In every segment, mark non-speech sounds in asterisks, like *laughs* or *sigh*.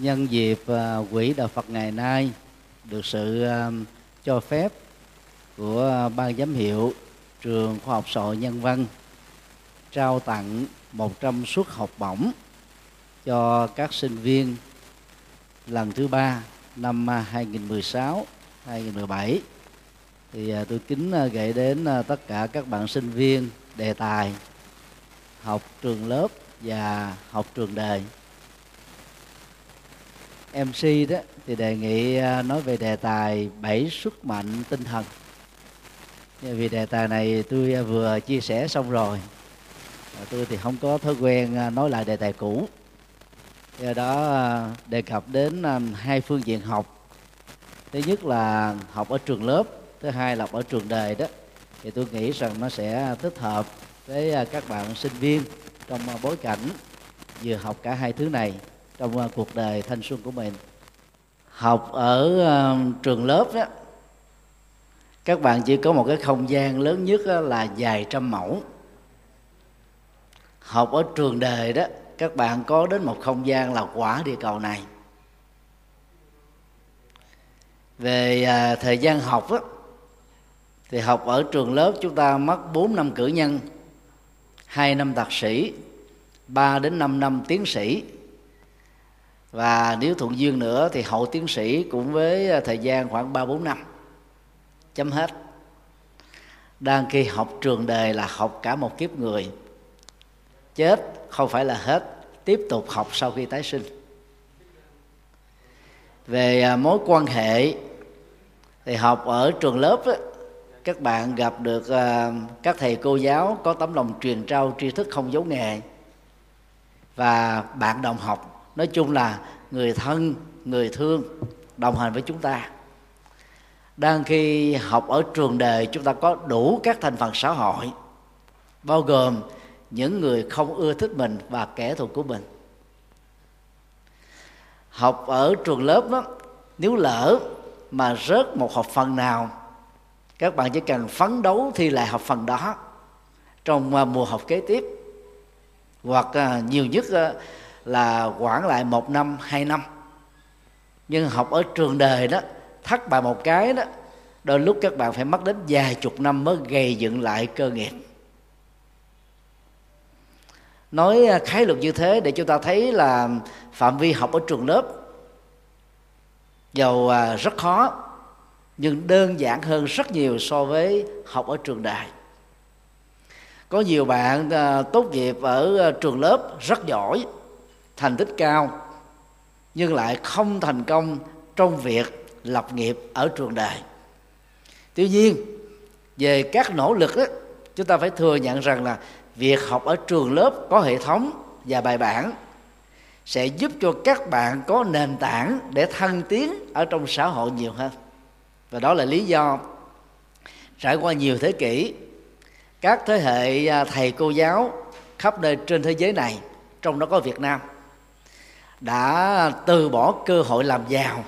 nhân dịp à, quỹ đạo Phật ngày nay được sự à, cho phép của ban giám hiệu trường khoa học xã hội nhân văn trao tặng 100 suất học bổng cho các sinh viên lần thứ ba năm à, 2016 2017 thì tôi kính gửi đến tất cả các bạn sinh viên đề tài học trường lớp và học trường đời MC đó, thì đề nghị à, nói về đề tài bảy sức mạnh tinh thần. Vì đề tài này tôi à, vừa chia sẻ xong rồi tôi thì không có thói quen à, nói lại đề tài cũ. Do đó đề cập đến hai phương diện học. Thứ nhất là học ở trường lớp, thứ hai là học ở trường đời đó. Thì tôi nghĩ rằng nó sẽ thích hợp với các bạn sinh viên trong bối cảnh vừa học cả hai thứ này trong uh, cuộc đời thanh xuân của mình. Học ở uh, trường lớp đó các bạn chỉ có một cái không gian lớn nhất là vài trăm mẫu. Học ở trường đời đó các bạn có đến một không gian là quả địa cầu này. Về à, thời gian học á, thì học ở trường lớp chúng ta mất 4 năm cử nhân 2 năm thạc sĩ 3 đến 5 năm tiến sĩ và nếu thuận duyên nữa thì hậu tiến sĩ cũng với à, thời gian khoảng ba bốn năm. Chấm hết. Đang khi học trường đề là học cả một kiếp người. Chết không phải là hết tiếp tục học sau khi tái sinh. Về à, mối quan hệ thì học ở trường lớp ấy, các bạn gặp được à, các thầy cô giáo có tấm lòng truyền trao tri thức không giấu nghề. Và bạn đồng học nói chung là người thân, người thương đồng hành với chúng ta. Đang khi học ở trường đề, chúng ta có đủ các thành phần xã hội, bao gồm những người không ưa thích mình và kẻ thù của mình. Học ở trường lớp đó, nếu lỡ mà rớt một học phần nào, các bạn chỉ cần phấn đấu thi lại học phần đó trong à, mùa học kế tiếp. Hoặc à, nhiều nhất à, là quản lại một năm, hai năm. Nhưng học ở trường đời đó thất bại một cái đó, đôi lúc các bạn phải mất đến vài chục năm mới gây dựng lại cơ nghiệp. Nói à, khái luật như thế để chúng ta thấy là phạm vi học ở trường lớp dầu à, rất khó, nhưng đơn giản hơn rất nhiều so với học ở trường đại. Có nhiều bạn à, tốt nghiệp ở trường lớp rất giỏi thành tích cao nhưng lại không thành công trong việc lập nghiệp ở trường đời tuy nhiên về các nỗ lực đó, chúng ta phải thừa nhận rằng là việc học ở trường lớp có hệ thống và bài bản sẽ giúp cho các bạn có nền tảng để thăng tiến ở trong xã hội nhiều hơn. Và đó là lý do trải qua nhiều thế kỷ các thế hệ à, thầy cô giáo khắp nơi trên thế giới này trong đó có việt nam đã từ bỏ cơ hội làm giàu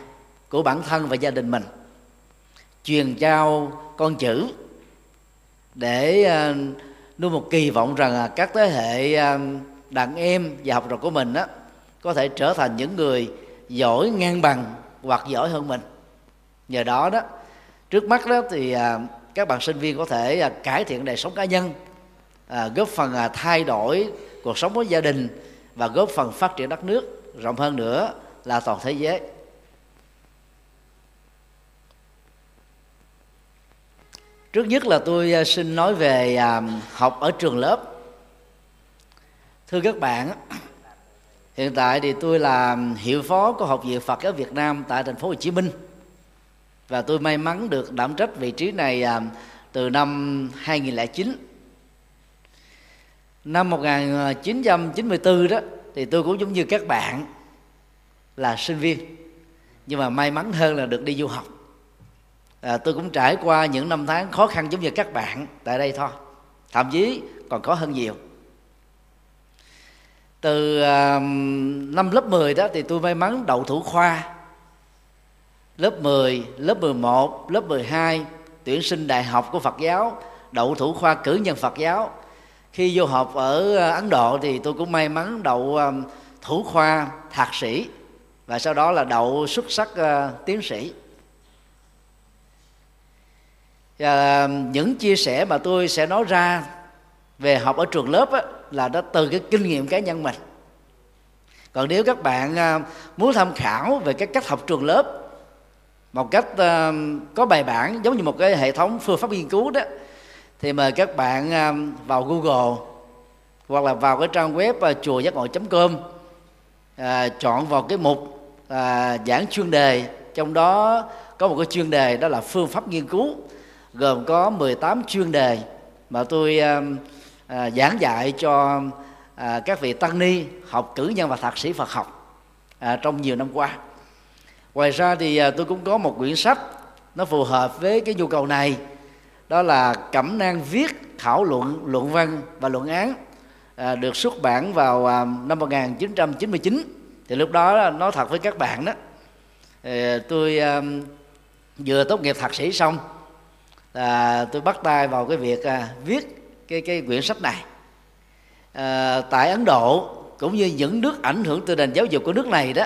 của bản thân và gia đình mình truyền trao con chữ để ờ, nuôi một kỳ vọng rằng các thế hệ ờ, đàn em và học trò của mình đó, có thể trở thành những người giỏi ngang bằng hoặc giỏi hơn mình. Nhờ đó đó trước mắt đó thì ờ, các bạn sinh viên có thể cải thiện đời sống cá nhân góp phần thay đổi cuộc sống của gia đình và góp phần phát triển đất nước rộng hơn nữa là toàn thế giới. Trước nhất là tôi à, xin nói về à, học ở trường lớp. Thưa các bạn, *clears throat* hiện tại thì tôi là hiệu phó của học viện Phật giáo Việt Nam tại thành phố Hồ Chí Minh. Và tôi may mắn được đảm trách vị trí này à, từ năm 2009 năm 1994 đó thì tôi cũng giống như các bạn là sinh viên nhưng mà may mắn hơn là được đi du học. À, tôi cũng trải qua những năm tháng khó khăn giống như các bạn tại đây thôi. Thậm chí còn có hơn nhiều. Từ uh, năm lớp 10 đó thì tôi may mắn đậu thủ khoa. Lớp 10, lớp 11, lớp 12 tuyển sinh đại học của Phật giáo đậu thủ khoa cử nhân Phật giáo khi vô học ở ờ, ấn độ thì tôi cũng may mắn đậu ờ, thủ khoa thạc sĩ và sau đó là đậu xuất sắc ờ, tiến sĩ. Và những chia sẻ mà tôi sẽ nói ra về học ở trường lớp á, là nó từ cái kinh nghiệm cá nhân mình. Còn nếu các bạn muốn tham khảo về cái cách học trường lớp một cách có bài bản giống như một cái hệ thống phương pháp nghiên cứu đó thì mời các bạn à, vào google hoặc là vào cái trang web à, chùa giác ngộ com à, chọn vào cái mục à, giảng chuyên đề. Trong đó có một cái chuyên đề đó là phương pháp nghiên cứu gồm có 18 chuyên đề mà tôi à, à, giảng dạy cho à, các vị tăng ni học cử nhân và thạc sĩ Phật học à, trong nhiều năm qua. Ngoài ra thì à, tôi cũng có một quyển sách nó phù hợp với cái nhu cầu này đó là cẩm nang viết thảo luận luận văn và luận án à, được xuất bản vào à, năm 1999 thì lúc đó nói thật với các bạn đó thì tôi à, vừa tốt nghiệp thạc sĩ xong là tôi bắt tay vào cái việc à, viết cái cái quyển sách này. À, tại Ấn Độ cũng như những nước ảnh hưởng từ nền giáo dục của nước này đó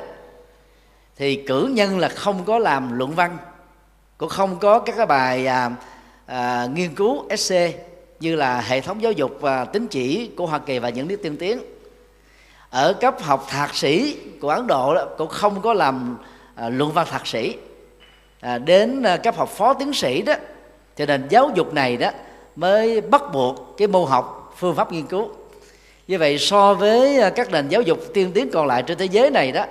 thì cử nhân là không có làm luận văn cũng không có các cái bài à, à, nghiên cứu SC như là hệ thống giáo dục và tín chỉ của Hoa Kỳ và những nước tiên tiến. Ở cấp học thạc sĩ của Ấn Độ đó, cũng không có làm à, luận văn thạc sĩ. À, đến à, cấp học phó tiến sĩ đó cho nên giáo dục này đó mới bắt buộc cái môn học phương pháp nghiên cứu. Như vậy so với à, các nền giáo dục tiên tiến còn lại trên thế giới này đó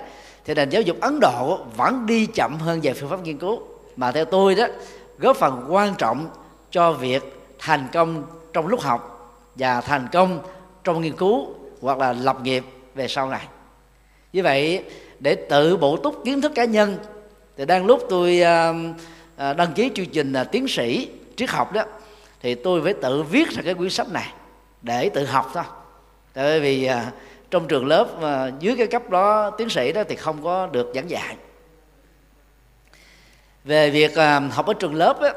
thì nền giáo dục Ấn Độ vẫn đi chậm hơn về phương pháp nghiên cứu. Mà theo tôi đó góp phần quan trọng cho việc thành công trong lúc học và thành công trong nghiên cứu hoặc là lập nghiệp về sau này. Như vậy để tự bổ túc kiến thức cá nhân thì đang lúc tôi um, à, đăng ký chương trình là tiến sĩ triết học đó thì tôi phải tự viết ra cái quyển sách này để tự học thôi. Tại vì à, trong trường lớp à, dưới cái cấp đó tiến sĩ đó thì không có được giảng dạy. Về việc học ở trường lớp đó,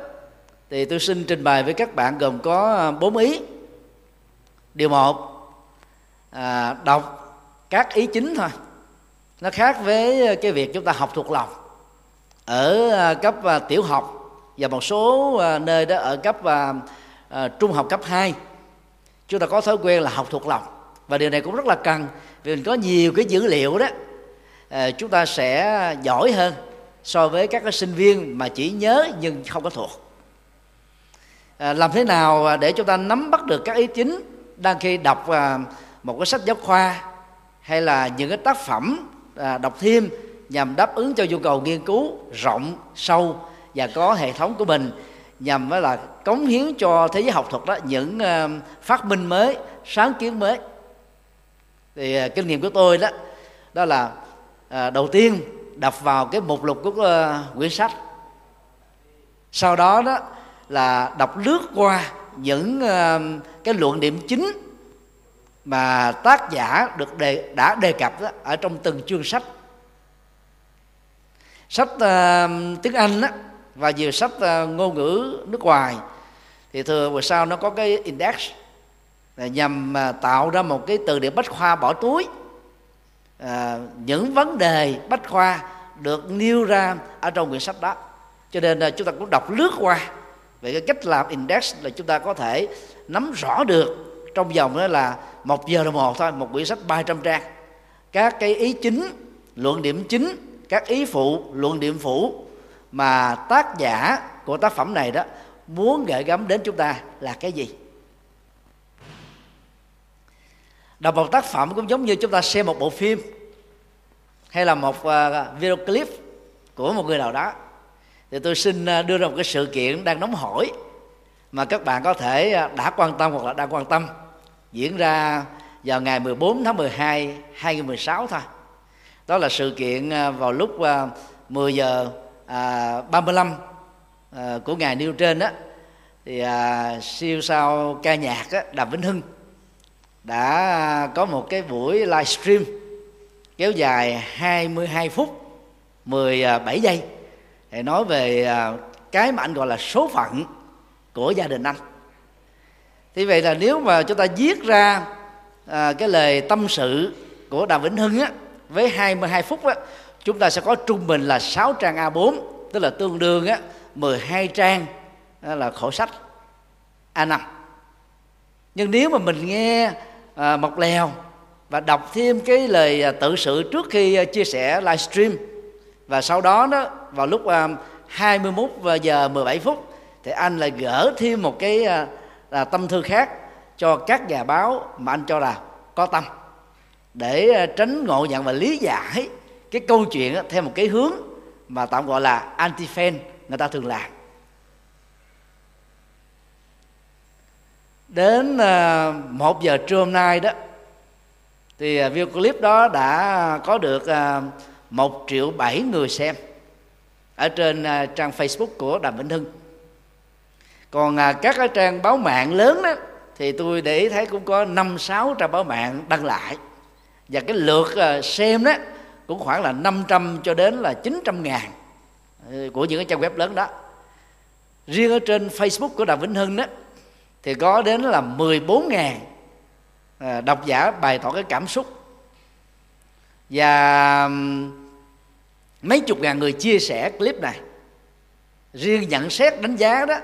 thì tôi xin trình bày với các bạn gồm có à, bốn ý. Điều một à, đọc các ý chính thôi. Nó khác với à, cái việc chúng ta học thuộc lòng. Ở à, cấp tiểu học và một số nơi đó ở cấp trung học cấp 2 chúng ta có thói quen là học thuộc lòng. Và điều này cũng rất là cần vì mình có nhiều cái dữ liệu đó chúng ta sẽ giỏi hơn so với các cái sinh viên mà chỉ nhớ nhưng không có thuộc. À, làm thế nào à, để chúng ta nắm bắt được các ý chính đang khi đọc à, một cái sách giáo khoa hay là những cái tác phẩm đọc thêm nhằm đáp ứng cho nhu cầu nghiên cứu rộng, sâu và có hệ thống của mình nhằm là cống hiến cho thế giới học thuật đó, những phát minh mới, sáng kiến mới. Thì kinh nghiệm của tôi đó đó là đầu tiên đọc vào cái mục lục của quyển sách. Sau đó đó là đọc lướt qua những ờ, cái luận điểm chính mà tác giả được đề, đã đề cập đó, ở trong từng chương sách. Sách uh, tiếng anh đó, và nhiều sách uh, ngôn ngữ nước ngoài. Thì thường về sau nó có cái index nhằm uh, tạo ra một cái từ điển bách khoa bỏ túi. Uh, những vấn đề bách khoa được nêu ra ở trong quyển sách đó. Cho nên uh, chúng ta cũng đọc lướt qua về cái cách làm index là chúng ta có thể nắm rõ được trong vòng đó là một giờ đồng hồ thôi, một quyển sách 300 trang. Các cái ý chính, luận điểm chính, các ý phụ, luận điểm phụ mà tác giả của tác phẩm này đó muốn gửi gắm đến chúng ta là cái gì? Đọc một tác phẩm cũng giống như chúng ta xem một bộ phim hay là một à, video clip của một người nào đó thì tôi xin à, đưa ra một cái sự kiện đang nóng hổi mà các bạn có thể à, đã quan tâm hoặc là đang quan tâm diễn ra vào ngày 14 tháng 12 2016 thôi. Đó là sự kiện à, vào lúc 10 giờ 35 của ngày nêu trên đó thì siêu sao ca nhạc đó, Đàm Vĩnh Hưng đã có một cái buổi livestream kéo dài 22 phút 17 giây để nói về à, cái mà anh gọi là số phận của gia đình anh. Thì vậy là nếu mà chúng ta viết ra à, cái lời tâm sự của đàm vĩnh hưng á với 22 phút á chúng ta sẽ có trung bình là 6 trang A4 tức là tương đương á 12 trang là khổ sách A5 nhưng nếu mà mình nghe à, một lèo và đọc thêm cái lời à, tự sự trước khi à, chia sẻ livestream và sau đó đó, vào lúc à, 21 giờ 17 phút, thì anh lại gỡ thêm một cái à, là tâm thư khác cho các nhà báo mà anh cho là có tâm. Để à, tránh ngộ nhận và lý giải cái câu chuyện theo một cái hướng mà tạm gọi là anti fan người ta thường làm. Đến một giờ trưa hôm nay đó, thì video clip đó đã có được một triệu bảy người xem. Ở trên à, trang Facebook của Đàm Vĩnh Hưng. Còn à, các cái trang báo mạng lớn đó, thì tôi để ý thấy cũng có năm, sáu trang báo mạng đăng lại. Và cái lượt à, xem đó cũng khoảng là 500 cho đến là 900 ngàn ừ, của những cái trang web lớn đó. Riêng ở trên Facebook của Đàm Vĩnh Hưng đó, thì có đến là 14 ngàn độc giả bày tỏ cái cảm xúc và um, mấy chục ngàn người chia sẻ clip này. Riêng nhận xét đánh giá đó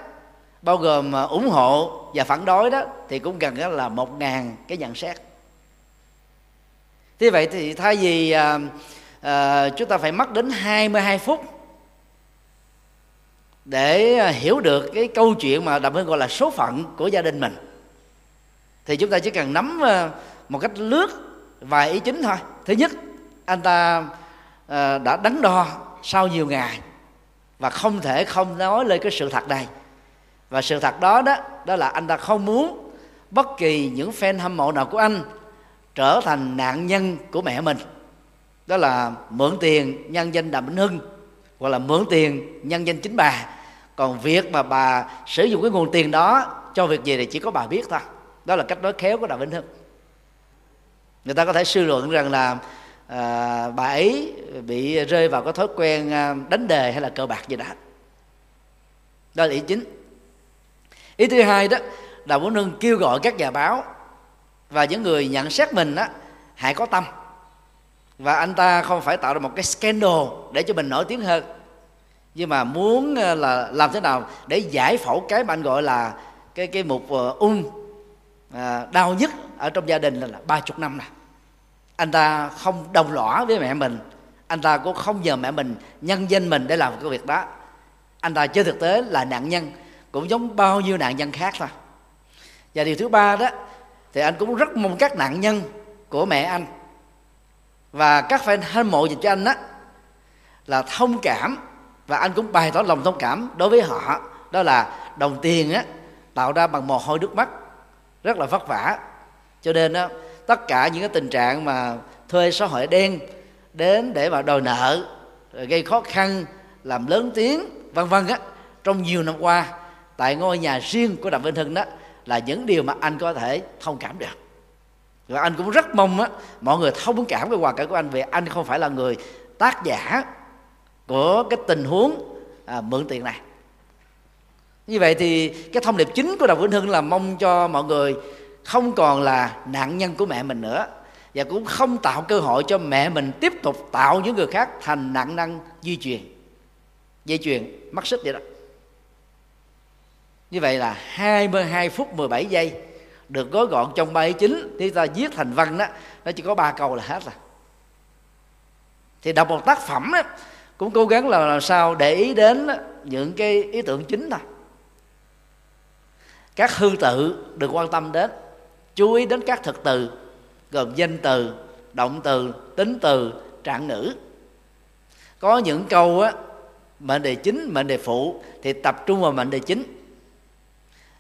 bao gồm uh, ủng hộ và phản đối đó thì cũng gần là một ngàn cái nhận xét. Thế vậy thì thay vì à, à, chúng ta phải mất đến 22 phút để ờ, hiểu được cái câu chuyện mà đàm hơn gọi là số phận của gia đình mình thì chúng ta chỉ cần nắm ờ, một cách lướt vài ý chính thôi. Thứ nhất anh ta à, đã đắn đo sau nhiều ngày và không thể không nói lên cái sự thật này. Và sự thật đó đó đó là anh ta không muốn bất kỳ những fan hâm mộ nào của anh trở thành nạn nhân của mẹ mình. Đó là mượn tiền nhân danh đàm vĩnh hưng hoặc là mượn tiền nhân danh chính bà. Còn việc mà bà sử dụng cái nguồn tiền đó cho việc gì thì chỉ có bà biết thôi. Đó là cách nói khéo của đàm vĩnh hưng. Người ta có thể suy luận rằng là à, bà ấy bị rơi vào cái thói quen à, đánh đề hay là cờ bạc gì đó. Đó là ý chính. Ý thứ hai đó đạo vĩnh nương kêu gọi các nhà báo và những người nhận xét mình á hãy có tâm. Và anh ta không phải tạo ra một cái scandal để cho mình nổi tiếng hơn. Nhưng mà muốn à, là làm thế nào để giải phẫu cái mà anh gọi là cái cái mục à, ung à, đau nhất ở trong gia đình là, là ba chục năm nè anh ta không đồng lõa với mẹ mình. Anh ta cũng không nhờ mẹ mình nhân danh mình để làm cái việc đó. Anh ta trên thực tế là nạn nhân, cũng giống bao nhiêu nạn nhân khác thôi. Và điều thứ ba đó, thì anh cũng rất mong các nạn nhân của mẹ anh và các fan hâm mộ dành cho anh đó là thông cảm. Và anh cũng bày tỏ lòng thông cảm đối với họ. Đó là đồng tiền á, tạo ra bằng mồ hôi nước mắt, rất là vất vả. Cho nên đó tất cả những cái tình trạng mà thuê xã hội đen đến để mà đòi nợ gây khó khăn làm lớn tiếng vân vân á trong nhiều năm qua tại ngôi nhà riêng của đặng vĩnh hưng đó là những điều mà anh có thể thông cảm được. Và anh cũng rất mong á mọi người thông cảm cái hoàn cảnh của anh vì anh không phải là người tác giả của cái tình huống à, mượn tiền này. Như vậy thì cái thông điệp chính của đặng vĩnh hưng là mong cho mọi người không còn là nạn nhân của mẹ mình nữa. Và cũng không tạo cơ hội cho mẹ mình tiếp tục tạo những người khác thành nạn nhân di truyền. Dây chuyền mắc xích vậy đó. Như vậy là 22 phút 17 giây được gói gọn trong ba ý chính. Thì ta viết thành văn đó nó chỉ có ba câu là hết rồi. Thì đọc một tác phẩm đó, cũng cố gắng là làm sao để ý đến những cái ý tưởng chính thôi. Các hư tự được quan tâm đến chú ý đến các thực từ gồm danh từ động từ tính từ trạng ngữ. Có những câu á mệnh đề chính mệnh đề phụ thì tập trung vào mệnh đề chính.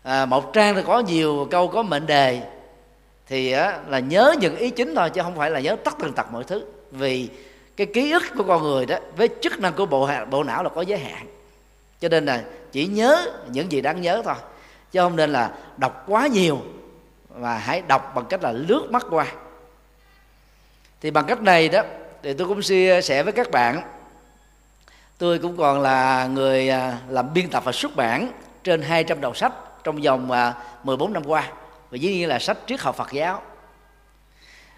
À, một trang thì có nhiều câu có mệnh đề thì á, là nhớ những ý chính thôi chứ không phải là nhớ tất tần tật mọi thứ. Vì cái ký ức của con người đó với chức năng của bộ bộ não là có giới hạn. Cho nên là chỉ nhớ những gì đáng nhớ thôi chứ không nên là đọc quá nhiều và hãy đọc bằng cách là lướt mắt qua. Thì bằng cách này đó thì tôi cũng chia sẻ với các bạn. Tôi cũng còn là người à, làm biên tập và xuất bản trên 200 đầu sách trong vòng à, 14 năm qua. Và dĩ nhiên là sách triết học Phật giáo.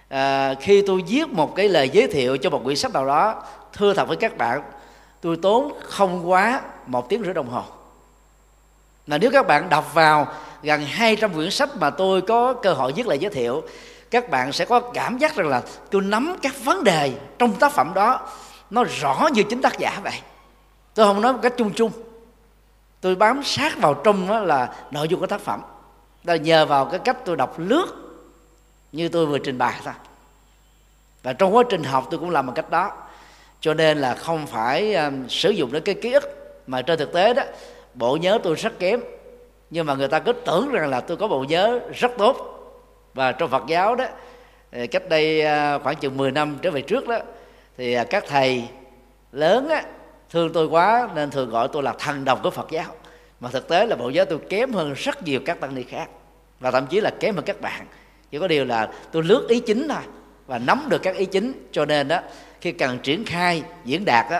À, khi tôi viết một cái lời giới thiệu cho một quyển sách nào đó thưa thật với các bạn tôi tốn không quá một tiếng rưỡi đồng hồ. Là nếu các bạn đọc vào gần 200 quyển sách mà tôi có cơ hội viết lại giới thiệu các bạn sẽ có cảm giác rằng là tôi nắm các vấn đề trong tác phẩm đó nó rõ như chính tác giả vậy. Tôi không nói một cách chung chung. Tôi bám sát vào trong đó là nội dung của tác phẩm. Đó là nhờ vào cái cách tôi đọc lướt như tôi vừa trình bày thôi. Và trong quá trình học tôi cũng làm bằng cách đó. Cho nên là không phải um, sử dụng đến cái ký ức mà trên thực tế đó bộ nhớ tôi rất kém nhưng mà người ta cứ tưởng rằng là tôi có bộ nhớ rất tốt. Và trong Phật giáo đó cách đây à, khoảng chừng 10 năm trở về trước đó thì à, các thầy lớn á, thương tôi quá nên thường gọi tôi là thần đồng của Phật giáo. Mà thực tế là bộ nhớ tôi kém hơn rất nhiều các tăng ni khác và thậm chí là kém hơn các bạn. Chỉ có điều là tôi lướt ý chính thôi và nắm được các ý chính. Cho nên đó khi cần triển khai diễn đạt đó,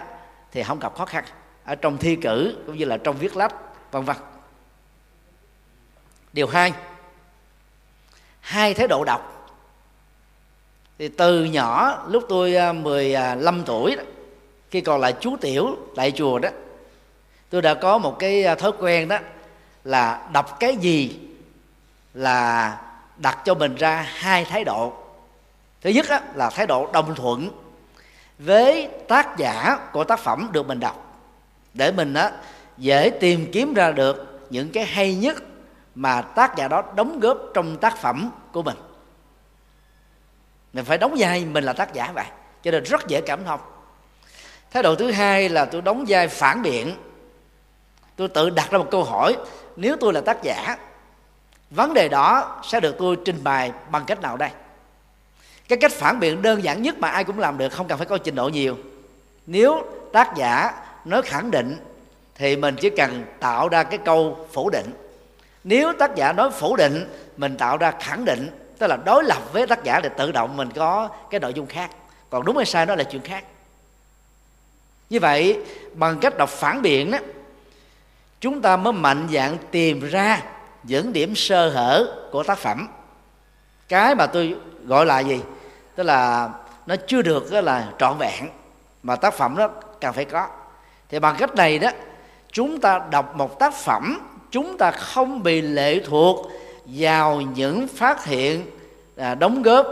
thì không gặp khó khăn. Ở trong thi cử cũng như là trong viết lách vân vân điều hai. Hai thái độ đọc thì từ nhỏ lúc tôi à, 15 tuổi đó, khi còn là chú tiểu tại chùa đó tôi đã có một cái à, thói quen đó là đọc cái gì là đặt cho mình ra hai thái độ. Thứ nhất đó, là thái độ đồng thuận với tác giả của tác phẩm được mình đọc để mình đó dễ tìm kiếm ra được những cái hay nhất mà tác giả đó đóng góp trong tác phẩm của mình. Mình phải đóng vai mình là tác giả vậy cho nên rất dễ cảm thông. Thái độ thứ hai là tôi đóng vai phản biện. Tôi tự đặt ra một câu hỏi, nếu tôi là tác giả, vấn đề đó sẽ được tôi trình bày bằng cách nào đây? Cái cách phản biện đơn giản nhất mà ai cũng làm được, không cần phải có trình độ nhiều. Nếu tác giả nói khẳng định, thì mình chỉ cần tạo ra cái câu phủ định nếu tác giả nói phủ định, mình tạo ra khẳng định, tức là đối lập với tác giả thì tự động mình có cái nội dung khác. Còn đúng hay sai đó là chuyện khác. Như vậy, bằng cách đọc phản biện đó chúng ta mới mạnh dạng tìm ra những điểm sơ hở của tác phẩm. Cái mà tôi gọi là gì? Tức là nó chưa được là trọn vẹn, mà tác phẩm đó cần phải có. Thì bằng cách này đó, chúng ta đọc một tác phẩm chúng ta không bị lệ thuộc vào những phát hiện à, đóng góp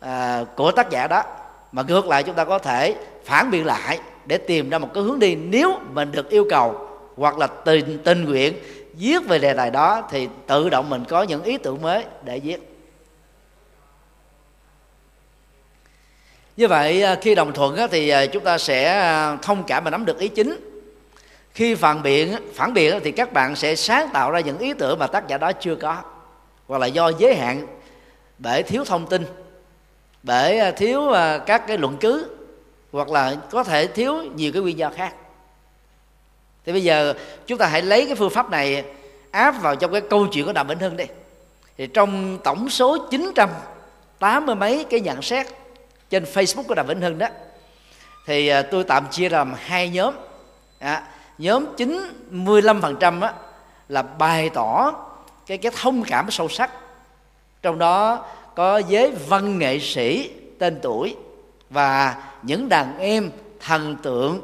à, của tác giả đó. Mà ngược lại chúng ta có thể phản biện lại để tìm ra một cái hướng đi nếu mình được yêu cầu hoặc là tình tình nguyện viết về đề tài đó thì tự động mình có những ý tưởng mới để viết. Như vậy à, khi đồng thuận thì à, chúng ta sẽ à, thông cảm và nắm được ý chính khi phản biện phản biện thì các bạn sẽ sáng tạo ra những ý tưởng mà tác giả đó chưa có. Hoặc là do giới hạn bởi thiếu thông tin bởi à, thiếu à, các cái luận cứ hoặc là có thể thiếu nhiều cái nguyên do khác. Thì bây giờ chúng ta hãy lấy cái phương pháp này áp vào trong cái câu chuyện của đàm vĩnh hưng đi. Thì trong tổng số 980 mấy cái nhận xét trên Facebook của Đàm Vĩnh Hưng đó thì à, tôi tạm chia làm hai nhóm. À, nhóm 95% á, là bày tỏ cái cái thông cảm sâu sắc. Trong đó có giới văn nghệ sĩ tên tuổi và những đàn em thần tượng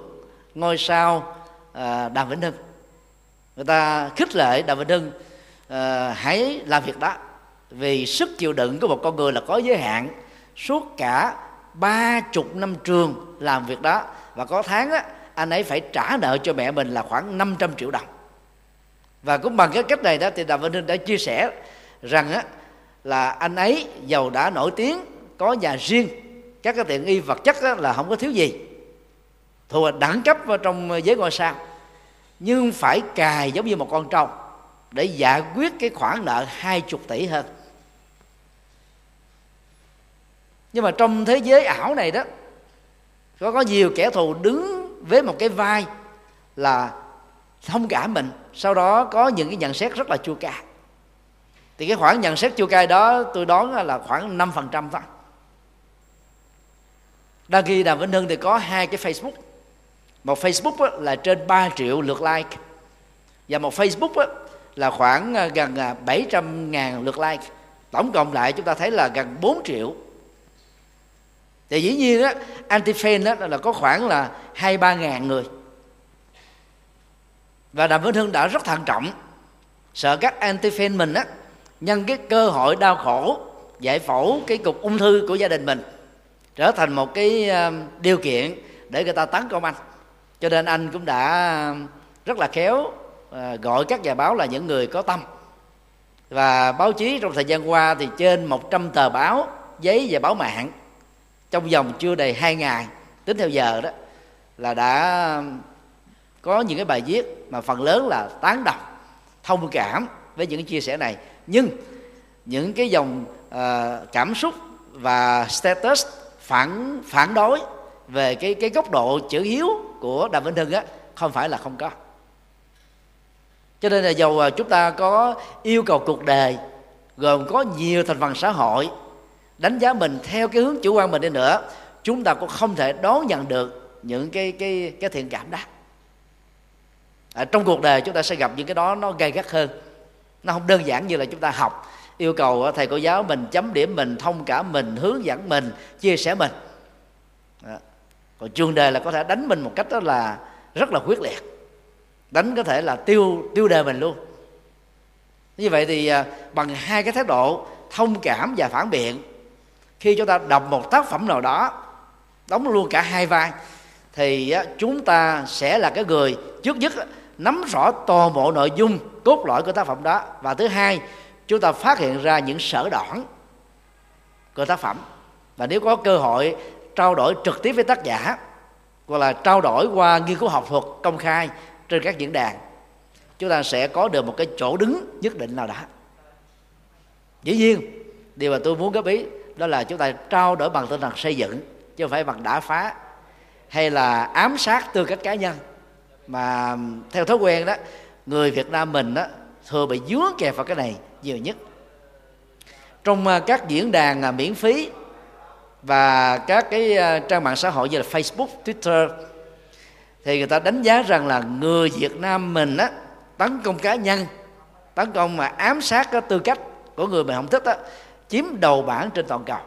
ngôi sao à, đàm vĩnh hưng. Người ta khích lệ đàm vĩnh hưng à, hãy làm việc đó. Vì sức chịu đựng của một con người là có giới hạn. Suốt cả ba chục năm trường làm việc đó và có tháng á, anh ấy phải trả nợ cho mẹ mình là khoảng 500 triệu đồng. Và cũng bằng cái cách này đó thì đàm vĩnh hưng đã chia sẻ rằng á, là anh ấy giàu đã nổi tiếng có nhà riêng các cái tiện nghi vật chất á, là không có thiếu gì. Thuộc đẳng cấp vào trong giới ngôi sao nhưng phải cài giống như một con trâu để giải quyết cái khoản nợ hai chục tỷ hơn. Nhưng mà trong thế giới ảo này đó có có nhiều kẻ thù đứng với một cái vai là thông cảm mình. Sau đó có những cái nhận xét rất là chua cay. Thì cái khoản nhận xét chua cay đó, tôi đoán là khoảng 5% thôi. Đang khi đàm vĩnh hưng thì có hai cái facebook. Một facebook là trên 3 triệu lượt like. Và một facebook là khoảng à, gần à, 700 ngàn lượt like. Tổng cộng lại chúng ta thấy là gần 4 triệu thì dĩ nhiên á anti fan đó là có khoảng là hai ba ngàn người. Và đàm vĩnh hưng đã rất thận trọng, sợ các anti fan mình á, nhân cái cơ hội đau khổ giải phẫu cái cục ung thư của gia đình mình, trở thành một cái ờ, điều kiện để người ta tấn công anh. Cho nên anh cũng đã ờ, rất là khéo ờ, gọi các nhà báo là những người có tâm. Và báo chí trong thời gian qua thì trên 100 tờ báo, giấy và báo mạng trong vòng chưa đầy hai ngày tính theo giờ đó là đã có những cái bài viết mà phần lớn là tán đồng thông cảm với những chia sẻ này. Nhưng những cái dòng uh, cảm xúc và status phản phản đối về cái cái góc độ chữ hiếu của đàm vĩnh hưng á không phải là không có. Cho nên là dầu ờ, chúng ta có yêu cầu cuộc đời gồm có nhiều thành phần xã hội đánh giá mình theo cái hướng chủ quan mình đi nữa chúng ta cũng không thể đón nhận được những cái cái cái thiện cảm đó. À, trong cuộc đời chúng ta sẽ gặp những cái đó nó gay gắt hơn. Nó không đơn giản như là chúng ta học yêu cầu thầy cô giáo mình chấm điểm mình thông cảm mình hướng dẫn mình chia sẻ mình. Đó. còn trường đề là có thể đánh mình một cách đó là rất là quyết liệt. Đánh có thể là tiêu tiêu đề mình luôn. Như vậy thì à, bằng hai cái thái độ thông cảm và phản biện khi chúng ta đọc một tác phẩm nào đó, đóng luôn cả hai vai, thì chúng ta sẽ là cái người trước nhất nắm rõ toàn bộ nội dung cốt lõi của tác phẩm đó. Và thứ hai, chúng ta phát hiện ra những sở đoạn của tác phẩm. Và nếu có cơ hội trao đổi trực tiếp với tác giả, hoặc là trao đổi qua nghiên cứu học thuật công khai trên các diễn đàn, chúng ta sẽ có được một cái chỗ đứng nhất định nào đó. Dĩ nhiên, điều mà tôi muốn góp ý đó là chúng ta trao đổi bằng tinh thần xây dựng chứ không phải bằng đả phá hay là ám sát tư cách cá nhân. Mà theo thói quen đó người Việt Nam mình đó thường bị dướng kẹp vào cái này nhiều nhất. Trong ờ, các diễn đàn ờ, miễn phí và các cái ờ, trang mạng xã hội như là Facebook, Twitter thì người ta đánh giá rằng là người Việt Nam mình á tấn công cá nhân tấn công mà ám sát cái tư cách của người mình không thích á chiếm đầu bảng trên toàn cầu.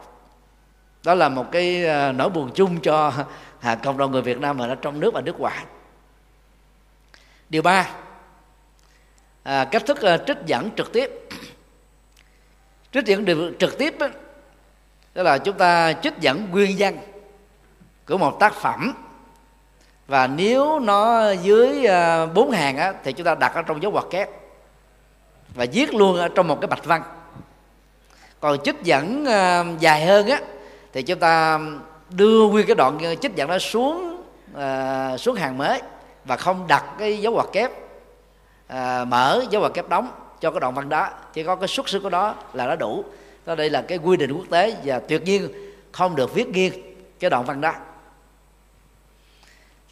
Đó là một cái ờ, nỗi buồn chung cho *laughs* à, cộng đồng người Việt Nam ở trong nước và nước ngoài. Điều ba à, cách thức uh, trích dẫn trực tiếp. *clears throat* Trích dẫn được trực tiếp đó, đó là chúng ta trích dẫn nguyên văn của một tác phẩm. Và nếu nó dưới ờ, bốn hàng á, thì chúng ta đặt ở trong dấu ngoặc kép và viết luôn ở trong một cái bạch văn còn trích dẫn ờ, dài hơn á thì chúng ta đưa nguyên cái đoạn ờ, trích dẫn đó xuống uh, xuống hàng mới và không đặt cái dấu ngoặc kép mở dấu ngoặc kép đóng cho cái đoạn văn đó. Chỉ có cái xuất xứ của đó là nó đủ. Đó đây là cái quy định quốc tế và tuyệt nhiên không được viết nghiêng cái đoạn văn đó.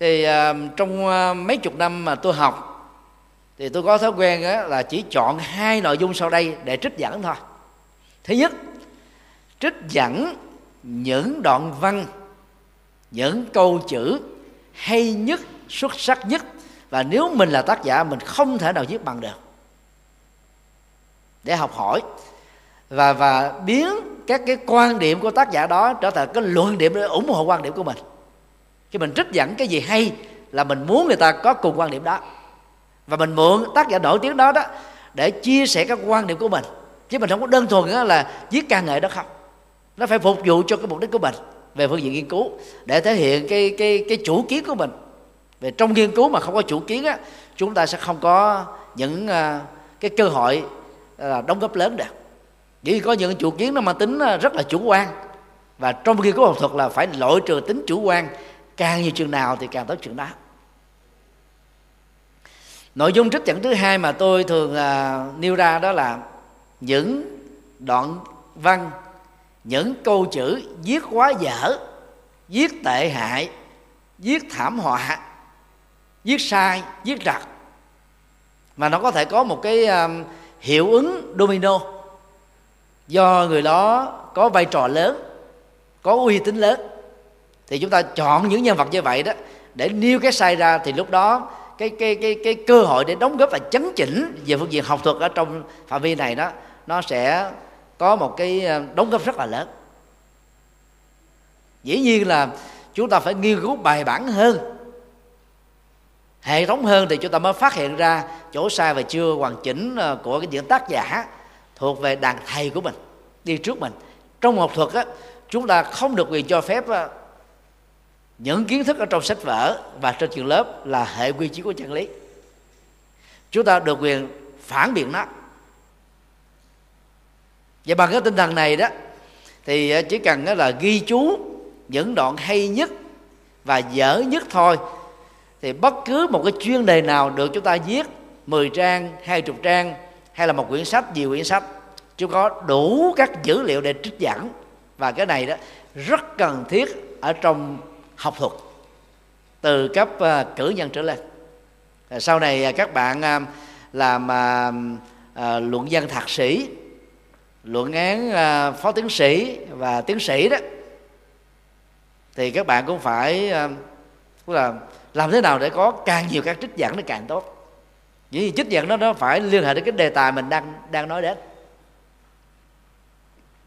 Thì trong mấy chục năm mà tôi học thì tôi có thói quen á, là chỉ chọn hai nội dung sau đây để trích dẫn thôi thứ nhất, trích dẫn những đoạn văn, những câu chữ hay nhất, xuất sắc nhất. Và nếu mình là tác giả, mình không thể nào viết bằng được. Để học hỏi. Và và biến các cái quan điểm của tác giả đó trở thành cái luận điểm để ủng hộ quan điểm của mình. Khi mình trích dẫn cái gì hay là mình muốn người ta có cùng quan điểm đó. Và mình mượn tác giả nổi tiếng đó đó để chia sẻ các quan điểm của mình chứ mình không có đơn thuần là viết ca nghệ đó không? Nó phải phục vụ cho cái mục đích của mình về phương diện nghiên cứu để thể hiện cái cái cái chủ kiến của mình. Về trong nghiên cứu mà không có chủ kiến á chúng ta sẽ không có những à, cái cơ hội à, đóng góp lớn được. Chỉ có những chủ kiến nó mang tính à, rất là chủ quan. Và trong nghiên cứu học thuật là phải loại trừ tính chủ quan càng nhiều trường nào thì càng tốt trường đó. Nội dung trích dẫn thứ hai mà tôi thường uh, nêu ra đó là những đoạn văn những câu chữ viết quá dở viết tệ hại viết thảm họa viết sai viết rặt. Mà nó có thể có một cái um, hiệu ứng domino. Do người đó có vai trò lớn có uy tín lớn thì chúng ta chọn những nhân vật như vậy đó để nêu cái sai ra thì lúc đó cái cái cái cái cơ hội để đóng góp và chấn chỉnh về phương diện học thuật ở trong phạm vi này đó nó sẽ có một cái ờ, đóng góp rất là lớn. Dĩ nhiên là chúng ta phải nghiên cứu bài bản hơn, hệ thống hơn thì chúng ta mới phát hiện ra chỗ sai và chưa hoàn chỉnh ờ, của cái những tác giả thuộc về đàn thầy của mình, đi trước mình. Trong học thuật á, chúng ta không được quyền cho phép ờ, những kiến thức ở trong sách vở và trên trường lớp là hệ quy chiếu của chân lý. Chúng ta được quyền phản biện nó và bằng cái tinh thần này đó thì ờ, chỉ cần là ghi chú những đoạn hay nhất và dở nhất thôi thì bất cứ một cái chuyên đề nào được chúng ta viết 10 trang, 20 trang hay là một quyển sách, nhiều quyển sách chúng có đủ các dữ liệu để trích dẫn. Và cái này đó rất cần thiết ở trong học thuật từ cấp uh, cử nhân trở lên. Sau này ờ, các bạn uh, làm uh, luận văn thạc sĩ luận án à, phó tiến sĩ và tiến sĩ đó thì các bạn cũng phải uh, là làm thế nào để có càng nhiều các trích dẫn nó càng tốt. Vì trích dẫn đó nó phải liên hệ đến cái đề tài mình đang đang nói đến.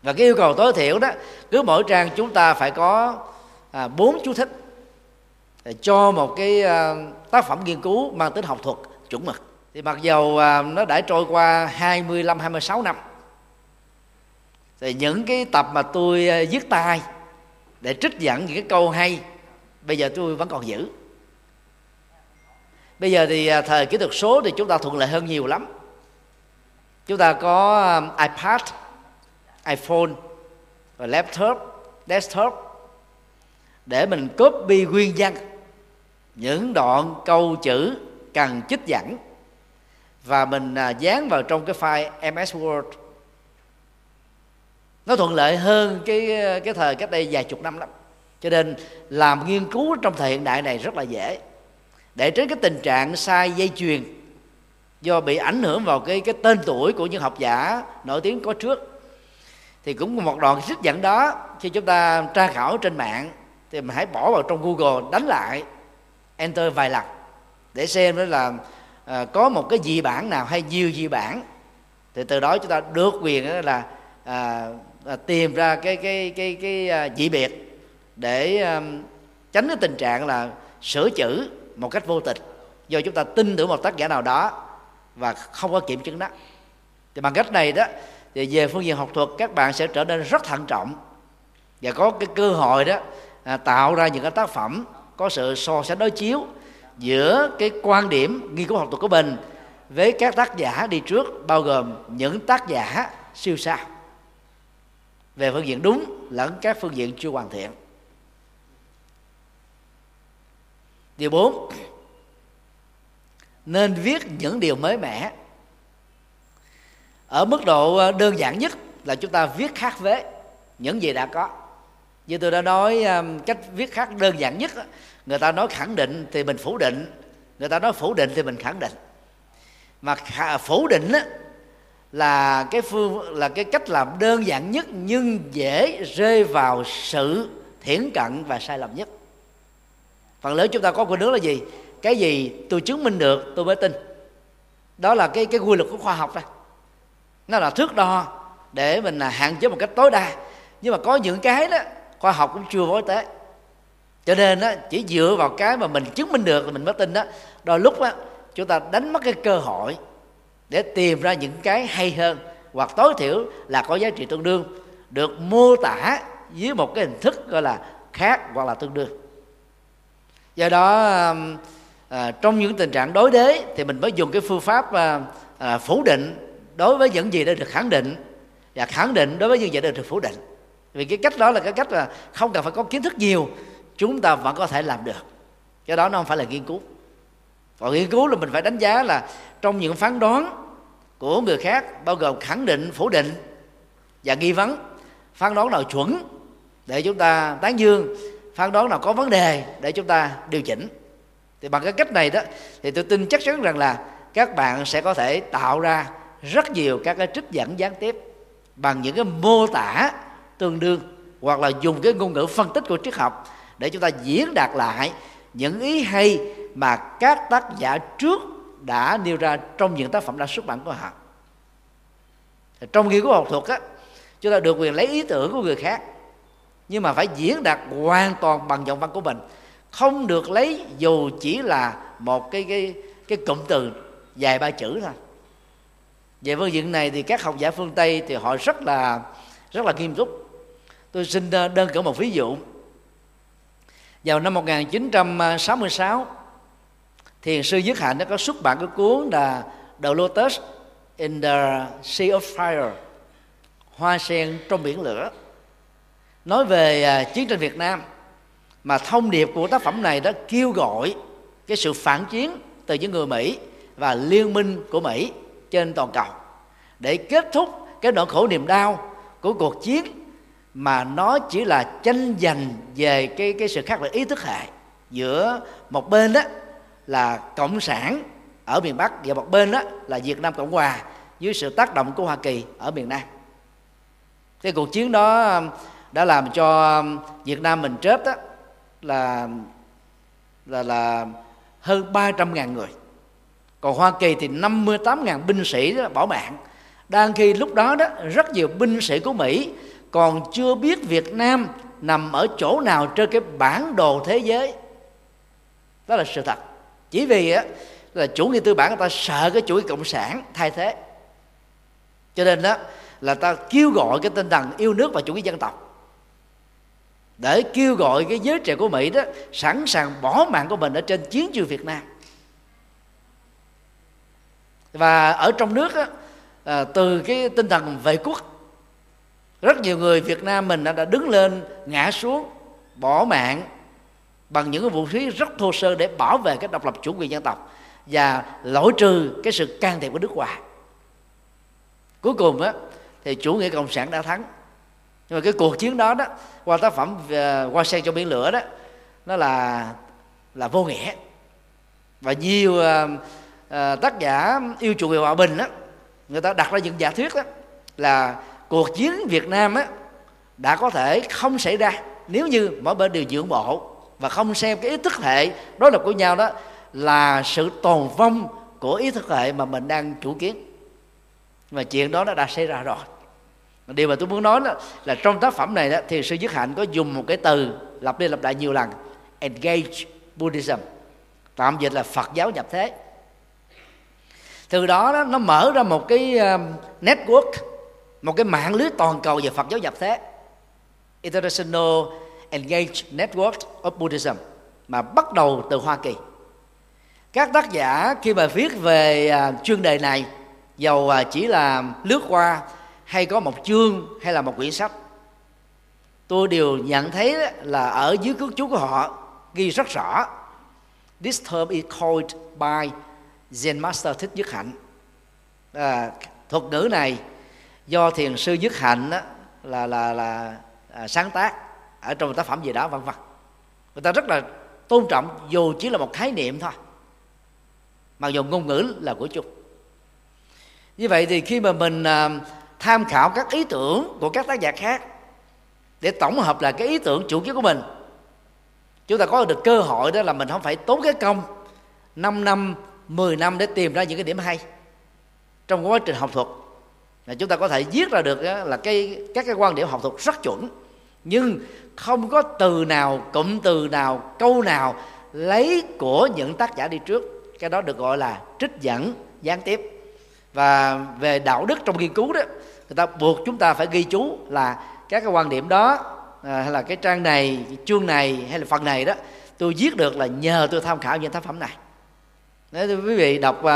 Và cái yêu cầu tối thiểu đó cứ mỗi trang chúng ta phải có à, bốn à, chú thích để cho một cái à, tác phẩm nghiên cứu mang tính học thuật chuẩn mực. Thì mặc dầu à, nó đã trôi qua 25 26 năm thì những cái tập mà tôi ờ, viết tay để trích dẫn những cái câu hay, bây giờ tôi vẫn còn giữ. Bây giờ thì ờ, thời kỹ thuật số thì chúng ta thuận lợi hơn nhiều lắm. Chúng ta có ờ, ipad, iphone và laptop, desktop để mình copy nguyên văn những đoạn câu chữ cần trích dẫn và mình dán vào trong cái file MS Word nó thuận lợi hơn cái cái thời cách đây vài chục năm lắm. Cho nên làm nghiên cứu trong thời hiện đại này rất là dễ. Để tránh cái tình trạng sai dây chuyền do bị ảnh hưởng vào cái cái tên tuổi của những học giả nổi tiếng có trước thì cũng một đoạn trích dẫn đó. Khi chúng ta tra khảo trên mạng thì mình hãy bỏ vào trong google đánh lại enter vài lần để xem đó là à, có một cái dị bản nào hay nhiều dị bản. Thì từ đó chúng ta được quyền đó là à, À, tìm ra cái cái cái cái à, dị biệt để à, tránh cái tình trạng là sửa chữ một cách vô tịch do chúng ta tin tưởng một tác giả nào đó và không có kiểm chứng đó thì bằng cách này đó thì về phương diện học thuật các bạn sẽ trở nên rất thận trọng và có cái cơ hội đó à, tạo ra những cái tác phẩm có sự so sánh đối chiếu giữa cái quan điểm nghiên cứu học thuật của mình với các tác giả đi trước bao gồm những tác giả siêu sao về phương diện đúng lẫn các phương diện chưa hoàn thiện. Điều 4 nên viết những điều mới mẻ. Ở mức độ ờ, đơn giản nhất là chúng ta viết khác vế những gì đã có. Như tôi đã nói cách viết khác đơn giản nhất người ta nói khẳng định thì mình phủ định, người ta nói phủ định thì mình khẳng định. Mà à, phủ định là cái phương là cái cách làm đơn giản nhất nhưng dễ rơi vào sự thiển cận và sai lầm nhất. Phần lớn chúng ta có khuynh hướng là gì? Cái gì tôi chứng minh được tôi mới tin. Đó là cái cái quy luật của khoa học đó nó là thước đo để mình là hạn chế một cách tối đa. Nhưng mà có những cái đó khoa học cũng chưa bối tế. Cho nên đó, chỉ dựa vào cái mà mình chứng minh được là mình mới tin đó. Đôi lúc đó, chúng ta đánh mất cái cơ hội để tìm ra những cái hay hơn hoặc tối thiểu là có giá trị tương đương được mô tả dưới một cái hình thức gọi là khác hoặc là tương đương. Do đó à, trong những tình trạng đối đế thì mình mới dùng cái phương pháp à, à, phủ định đối với những gì đã được khẳng định và khẳng định đối với những gì đã được phủ định. Vì cái cách đó là cái cách là không cần phải có kiến thức nhiều chúng ta vẫn có thể làm được. Cái đó nó không phải là nghiên cứu còn nghiên cứu là mình phải đánh giá là trong những phán đoán của người khác, bao gồm khẳng định, phủ định và nghi vấn, phán đoán nào chuẩn để chúng ta tán dương, phán đoán nào có vấn đề để chúng ta điều chỉnh. Thì bằng cái cách này đó, thì tôi tin chắc chắn rằng là các bạn sẽ có thể tạo ra rất nhiều các cái trích dẫn gián tiếp bằng những cái mô tả tương đương hoặc là dùng cái ngôn ngữ phân tích của triết học để chúng ta diễn đạt lại những ý hay mà các tác giả trước đã nêu ra trong những tác phẩm đã xuất bản của họ. Trong nghiên cứu học thuật á, chúng ta được quyền lấy ý tưởng của người khác, nhưng mà phải diễn đạt hoàn toàn bằng giọng văn của mình, không được lấy dù chỉ là một cái cái cái cụm từ dài ba chữ thôi. Về phương diện này thì các học giả phương tây thì họ rất là rất là nghiêm túc. Tôi xin ờ, đơn cử một ví dụ. Vào năm 1966 thiền sư Dứt Hạnh nó có xuất bản cái cuốn là The Lotus in the Sea of Fire, hoa sen trong biển lửa. Nói về à, chiến tranh Việt Nam, mà thông điệp của tác phẩm này đã kêu gọi cái sự phản chiến từ những người Mỹ và liên minh của Mỹ trên toàn cầu để kết thúc cái nỗi khổ niềm đau của cuộc chiến mà nó chỉ là tranh giành về cái cái sự khác biệt, ý thức hệ giữa một bên đó là cộng sản ở miền Bắc và một bên đó là Việt Nam Cộng Hòa dưới sự tác động của Hoa Kỳ ở miền Nam. Cái cuộc chiến đó um, đã làm cho um, Việt Nam mình chết đó là là là hơn 300 ngàn người. Còn Hoa Kỳ thì 58 ngàn binh sĩ đó bỏ mạng. Đang khi lúc đó đó, rất nhiều binh sĩ của Mỹ còn chưa biết Việt Nam nằm ở chỗ nào trên cái bản đồ thế giới. Đó là sự thật chỉ vì á là chủ nghĩa tư bản người ta sợ cái chủ nghĩa cộng sản thay thế. Cho nên đó là ta kêu gọi cái tinh thần yêu nước và chủ nghĩa dân tộc. Để kêu gọi cái giới trẻ của Mỹ đó sẵn sàng bỏ mạng của mình ở trên chiến trường Việt Nam. Và ở trong nước đó, à, từ cái tinh thần vệ quốc rất nhiều người Việt Nam mình đã đứng lên ngã xuống bỏ mạng bằng những cái vũ khí rất thô sơ để bảo vệ cái độc lập chủ quyền dân tộc và lỗi trừ cái sự can thiệp của nước ngoài. Cuối cùng á thì chủ nghĩa cộng sản đã thắng. Nhưng mà cái cuộc chiến đó đó qua tác phẩm ờ, qua sen trong biển lửa đó nó là là vô nghĩa. Và nhiều uh, uh, tác giả yêu chủ nghĩa hòa bình đó người ta đặt ra những giả thuyết đó là cuộc chiến Việt Nam á đã có thể không xảy ra nếu như mỗi bên đều dưỡng bộ và không xem cái ý thức hệ đối lập của nhau đó là sự tồn vong của ý thức hệ mà mình đang chủ kiến. Và chuyện đó nó đã xảy ra rồi. Điều mà tôi muốn nói đó là trong tác phẩm này đó, thì sư dứt hạnh có dùng một cái từ lặp đi lặp lại nhiều lần engage buddhism tạm dịch là phật giáo nhập thế. Từ đó, đó nó mở ra một cái um, network một cái mạng lưới toàn cầu về phật giáo nhập thế. International engage network of buddhism mà bắt đầu từ hoa kỳ. Các tác giả khi mà viết về à, chuyên đề này dầu à, chỉ là lướt qua hay có một chương hay là một quyển sách. Tôi đều nhận thấy là ở dưới cước chú của họ ghi rất rõ this term is called by Zen Master Thích Nhất Hạnh. À, thuật ngữ này do thiền sư Nhất Hạnh đó, là là là à, sáng tác ở trong một tác phẩm gì đó, vân vân. Người ta rất là tôn trọng, dù chỉ là một khái niệm thôi. Mặc dù ngôn ngữ là của chung như vậy thì khi mà mình à, tham khảo các ý tưởng của các tác giả khác để tổng hợp lại cái ý tưởng chủ kiến của mình, chúng ta có được cơ hội đó là mình không phải tốn cái công 5 năm 10 năm để tìm ra những cái điểm hay trong quá trình học thuật. Là chúng ta có thể viết ra được là cái, các cái quan điểm học thuật rất chuẩn nhưng không có từ nào cụm từ nào câu nào lấy của những tác giả đi trước. Cái đó được gọi là trích dẫn gián tiếp. Và về đạo đức trong nghiên cứu đó người ta buộc chúng ta phải ghi chú là các cái quan điểm đó à, hay là cái trang này chương này hay là phần này đó tôi viết được là nhờ tôi tham khảo những tác phẩm này. Nếu quý vị đọc uh,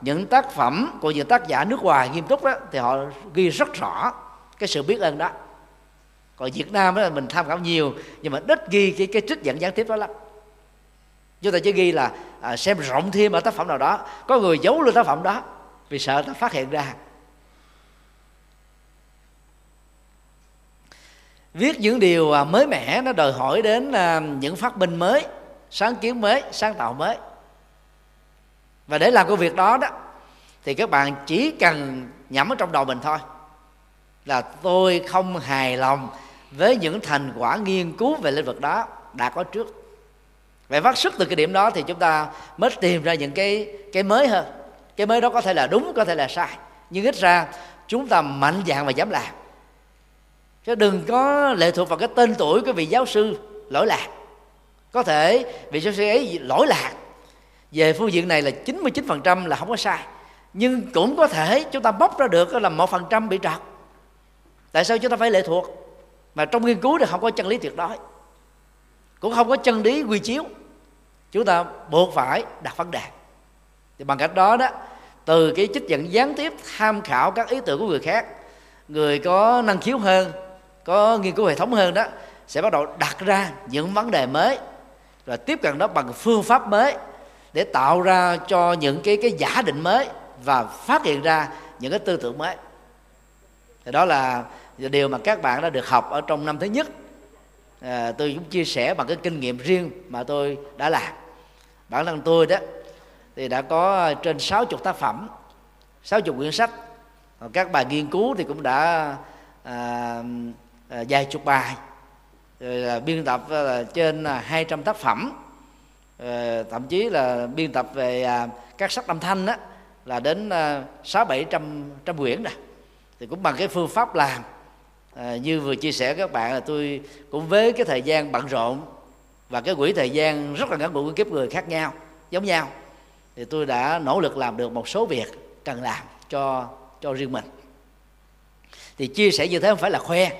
những tác phẩm của những tác giả nước ngoài nghiêm túc đó thì họ ghi rất rõ cái sự biết ơn đó còn Việt Nam đó là mình tham khảo nhiều nhưng mà ít ghi cái cái trích dẫn gián tiếp đó lắm. Chúng ta chỉ ghi là à, xem rộng thêm ở tác phẩm nào đó có người giấu lên tác phẩm đó vì sợ ta phát hiện ra. Viết những điều à, mới mẻ nó đòi hỏi đến à, những phát minh mới sáng kiến mới sáng tạo mới. Và để làm công việc đó đó thì các bạn chỉ cần nhẩm ở trong đầu mình thôi là tôi không hài lòng với những thành quả nghiên cứu về lĩnh vực đó đã có trước. Vậy phát xuất từ cái điểm đó thì chúng ta mới tìm ra những cái cái mới hơn. Cái mới đó có thể là đúng, có thể là sai. Nhưng ít ra chúng ta mạnh dạng và dám làm. Chứ đừng có lệ thuộc vào cái tên tuổi của vị giáo sư lỗi lạc. Có thể vị giáo sư ấy lỗi lạc. Về phương diện này là 99% là không có sai. Nhưng cũng có thể chúng ta bóc ra được là một phần trăm bị trật tại sao chúng ta phải lệ thuộc? Mà trong nghiên cứu thì không có chân lý tuyệt đối, cũng không có chân lý quy chiếu. Chúng ta buộc phải đặt vấn đề. Thì bằng cách đó đó, từ cái trích dẫn gián tiếp tham khảo các ý tưởng của người khác, người có năng khiếu hơn, có nghiên cứu hệ thống hơn đó, sẽ bắt đầu đặt ra những vấn đề mới và tiếp cận đó bằng phương pháp mới để tạo ra cho những cái cái giả định mới và phát hiện ra những cái tư tưởng mới. Thì đó là điều mà các bạn đã được học ở trong năm thứ nhất à, tôi cũng chia sẻ bằng cái kinh nghiệm riêng mà tôi đã làm. Bản thân tôi đó thì đã có trên 60 tác phẩm 60 quyển sách. Các bài nghiên cứu thì cũng đã à, à, vài chục bài. Rồi là biên tập là trên 200 tác phẩm. Ờ, thậm chí là biên tập về à, các sách âm thanh đó là đến à, sáu bảy trăm trăm quyển rồi thì cũng bằng cái phương pháp làm à, như vừa chia sẻ các bạn là tôi cũng với cái thời gian bận rộn và cái quỹ thời gian rất là ngắn ngủi của kiếp người khác nhau giống nhau thì tôi đã nỗ lực làm được một số việc cần làm cho cho riêng mình. Thì chia sẻ như thế không phải là khoe.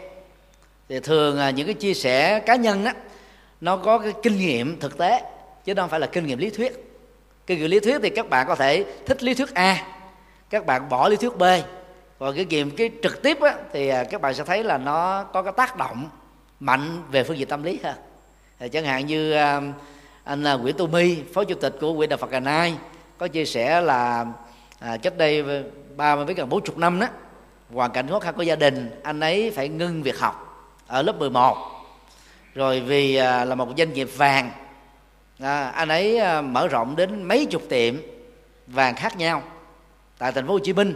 Thì thường à, những cái chia sẻ cá nhân đó nó có cái kinh nghiệm thực tế chứ không phải là kinh nghiệm lý thuyết. Kinh nghiệm lý thuyết thì các bạn có thể thích lý thuyết a các bạn bỏ lý thuyết b còn cái nghiệm cái trực tiếp á, thì à, các bạn sẽ thấy là nó có cái tác động mạnh về phương diện tâm lý ha. chẳng hạn như à, anh à, Nguyễn Tu My phó chủ tịch của Quỹ Đạo Phật Hà Nai có chia sẻ là à, cách đây ba mươi gần bốn chục năm đó hoàn cảnh khó khăn của gia đình anh ấy phải ngưng việc học ở lớp 11 rồi vì à, là một doanh nghiệp vàng à, anh ấy à, mở rộng đến mấy chục tiệm vàng khác nhau tại thành phố Hồ Chí Minh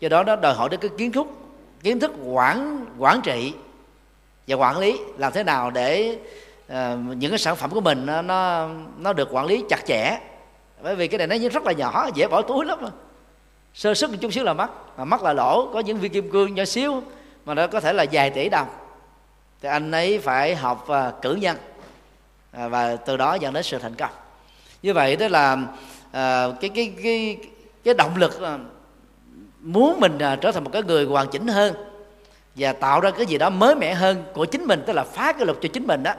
do đó nó đòi hỏi đến cái kiến thức kiến thức quản quản trị và quản lý làm thế nào để uh, những cái sản phẩm của mình nó nó, nó được quản lý chặt chẽ. Bởi vì cái này nó rất là nhỏ dễ bỏ túi lắm mà sơ sức một chút xíu là mất mà mất là lỗ có những viên kim cương nhỏ xíu mà nó có thể là vài tỷ đồng. Thì anh ấy phải học uh, cử nhân uh, và từ đó dẫn đến sự thành công. Như vậy đó là uh, cái cái cái cái động lực uh, muốn mình à, trở thành một cái người hoàn chỉnh hơn và tạo ra cái gì đó mới mẻ hơn của chính mình tức là phá cái luật cho chính mình đó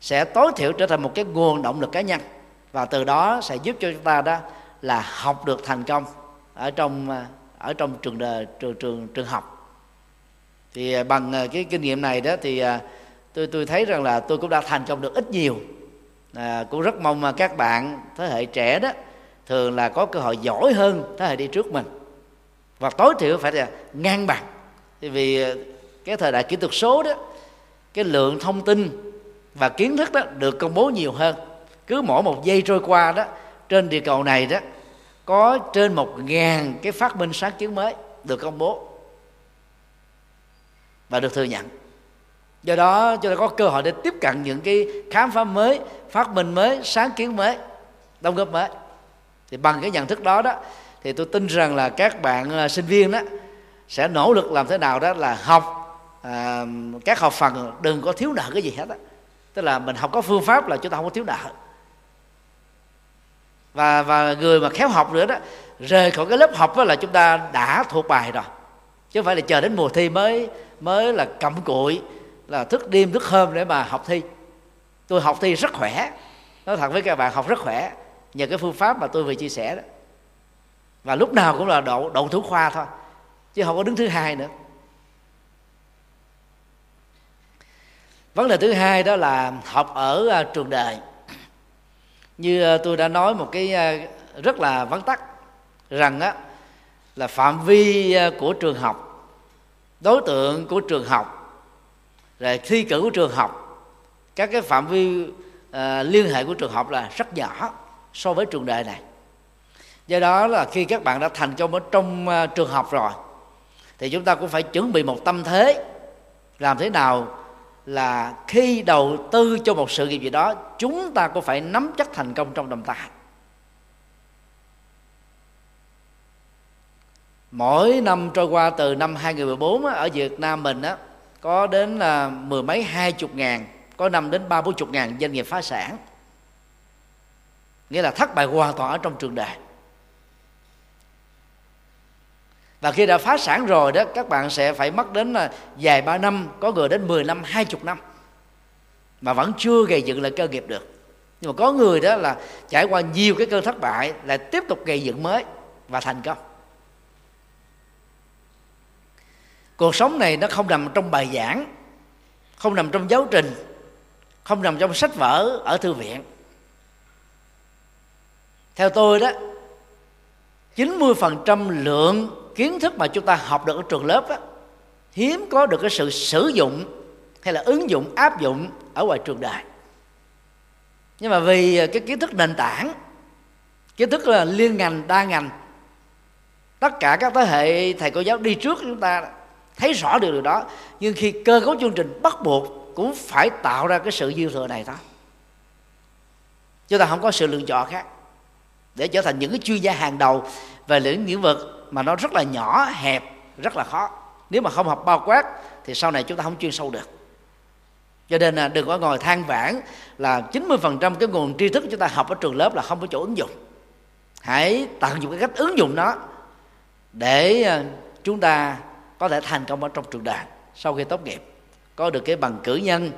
sẽ tối thiểu trở thành một cái nguồn động lực cá nhân. Và từ đó sẽ giúp cho chúng ta đó là học được thành công ở trong à, ở trong trường đời trường trường trường học. Thì à, bằng à, cái kinh nghiệm này đó thì tôi tôi thấy rằng là tôi cũng đã thành công được ít nhiều. À, cũng rất mong mà các bạn thế hệ trẻ đó thường là có cơ hội giỏi hơn thế hệ đi trước mình và tối thiểu phải là ngang bằng. Vì ờ, cái thời đại kỹ thuật số đó, cái lượng thông tin và kiến thức đó được công bố nhiều hơn. Cứ mỗi một giây trôi qua đó, trên địa cầu này đó, có trên một ngàn cái phát minh sáng kiến mới được công bố và được thừa nhận. Do đó, chúng ta có cơ hội để tiếp cận những cái khám phá mới, phát minh mới, sáng kiến mới, đóng góp mới. Thì bằng cái nhận thức đó đó thì tôi tin rằng là các bạn ờ, sinh viên đó sẽ nỗ lực làm thế nào đó là học à, các học phần đừng có thiếu nợ cái gì hết á. Tức là mình học có phương pháp là chúng ta không có thiếu nợ. Và và người mà khéo học nữa đó rời khỏi cái lớp học đó là chúng ta đã thuộc bài rồi. Chứ không phải là chờ đến mùa thi mới mới là cầm cụi là thức đêm thức hôm để mà học thi. Tôi học thi rất khỏe nói thật với các bạn học rất khỏe. Nhờ cái phương pháp mà tôi vừa chia sẻ đó và lúc nào cũng là đậu đậu thủ khoa thôi chứ không có đứng thứ hai nữa. Vấn đề thứ hai đó là học ở à, trường đời. Như à, tôi đã nói một cái à, rất là vắn tắt rằng á là phạm vi của trường học đối tượng của trường học rồi thi cử của trường học các cái phạm vi uh, liên hệ của trường học là rất nhỏ so với trường đời này do đó là khi các bạn đã thành công ở trong à, trường học rồi, thì chúng ta cũng phải chuẩn bị một tâm thế. Làm thế nào là khi đầu tư cho một sự nghiệp gì đó, chúng ta cũng phải nắm chắc thành công trong đồng tài. mỗi năm trôi qua từ năm 2014 ở Việt Nam mình á, có đến là mười mấy, hai chục ngàn, có năm đến ba, bốn chục ngàn doanh nghiệp phá sản. Nghĩa là thất bại hoàn toàn ở trong trường đại và khi đã phá sản rồi đó, các bạn sẽ phải mất đến là vài ba năm, có người đến 10 năm, hai chục năm. Mà vẫn chưa gây dựng lại cơ nghiệp được. Nhưng mà có người đó là trải qua nhiều cái cơn thất bại, lại tiếp tục gây dựng mới và thành công. Cuộc sống này nó không nằm trong bài giảng, không nằm trong giáo trình, không nằm trong sách vở ở thư viện. Theo tôi đó 90% lượng kiến thức mà chúng ta học được ở trường lớp á, hiếm có được cái sự sử dụng hay là ứng dụng, áp dụng ở ngoài trường đại nhưng mà vì à, cái kiến thức nền tảng, kiến thức là liên ngành, đa ngành, tất cả các thế hệ thầy cô giáo đi trước chúng ta thấy rõ được điều đó, nhưng khi cơ cấu chương trình bắt buộc cũng phải tạo ra cái sự dư thừa này thôi. Chúng ta không có sự lựa chọn khác để trở thành những cái chuyên gia hàng đầu về lĩnh lĩnh vực mà nó rất là nhỏ, hẹp, rất là khó. Nếu mà không học bao quát thì sau này chúng ta không chuyên sâu được. Cho nên là đừng có ngồi than vãn là 90% cái nguồn tri thức chúng ta học ở trường lớp là không có chỗ ứng dụng. Hãy tận dụng cái cách ứng dụng nó để à, chúng ta có thể thành công ở trong trường đại sau khi tốt nghiệp. Có được cái bằng cử nhân,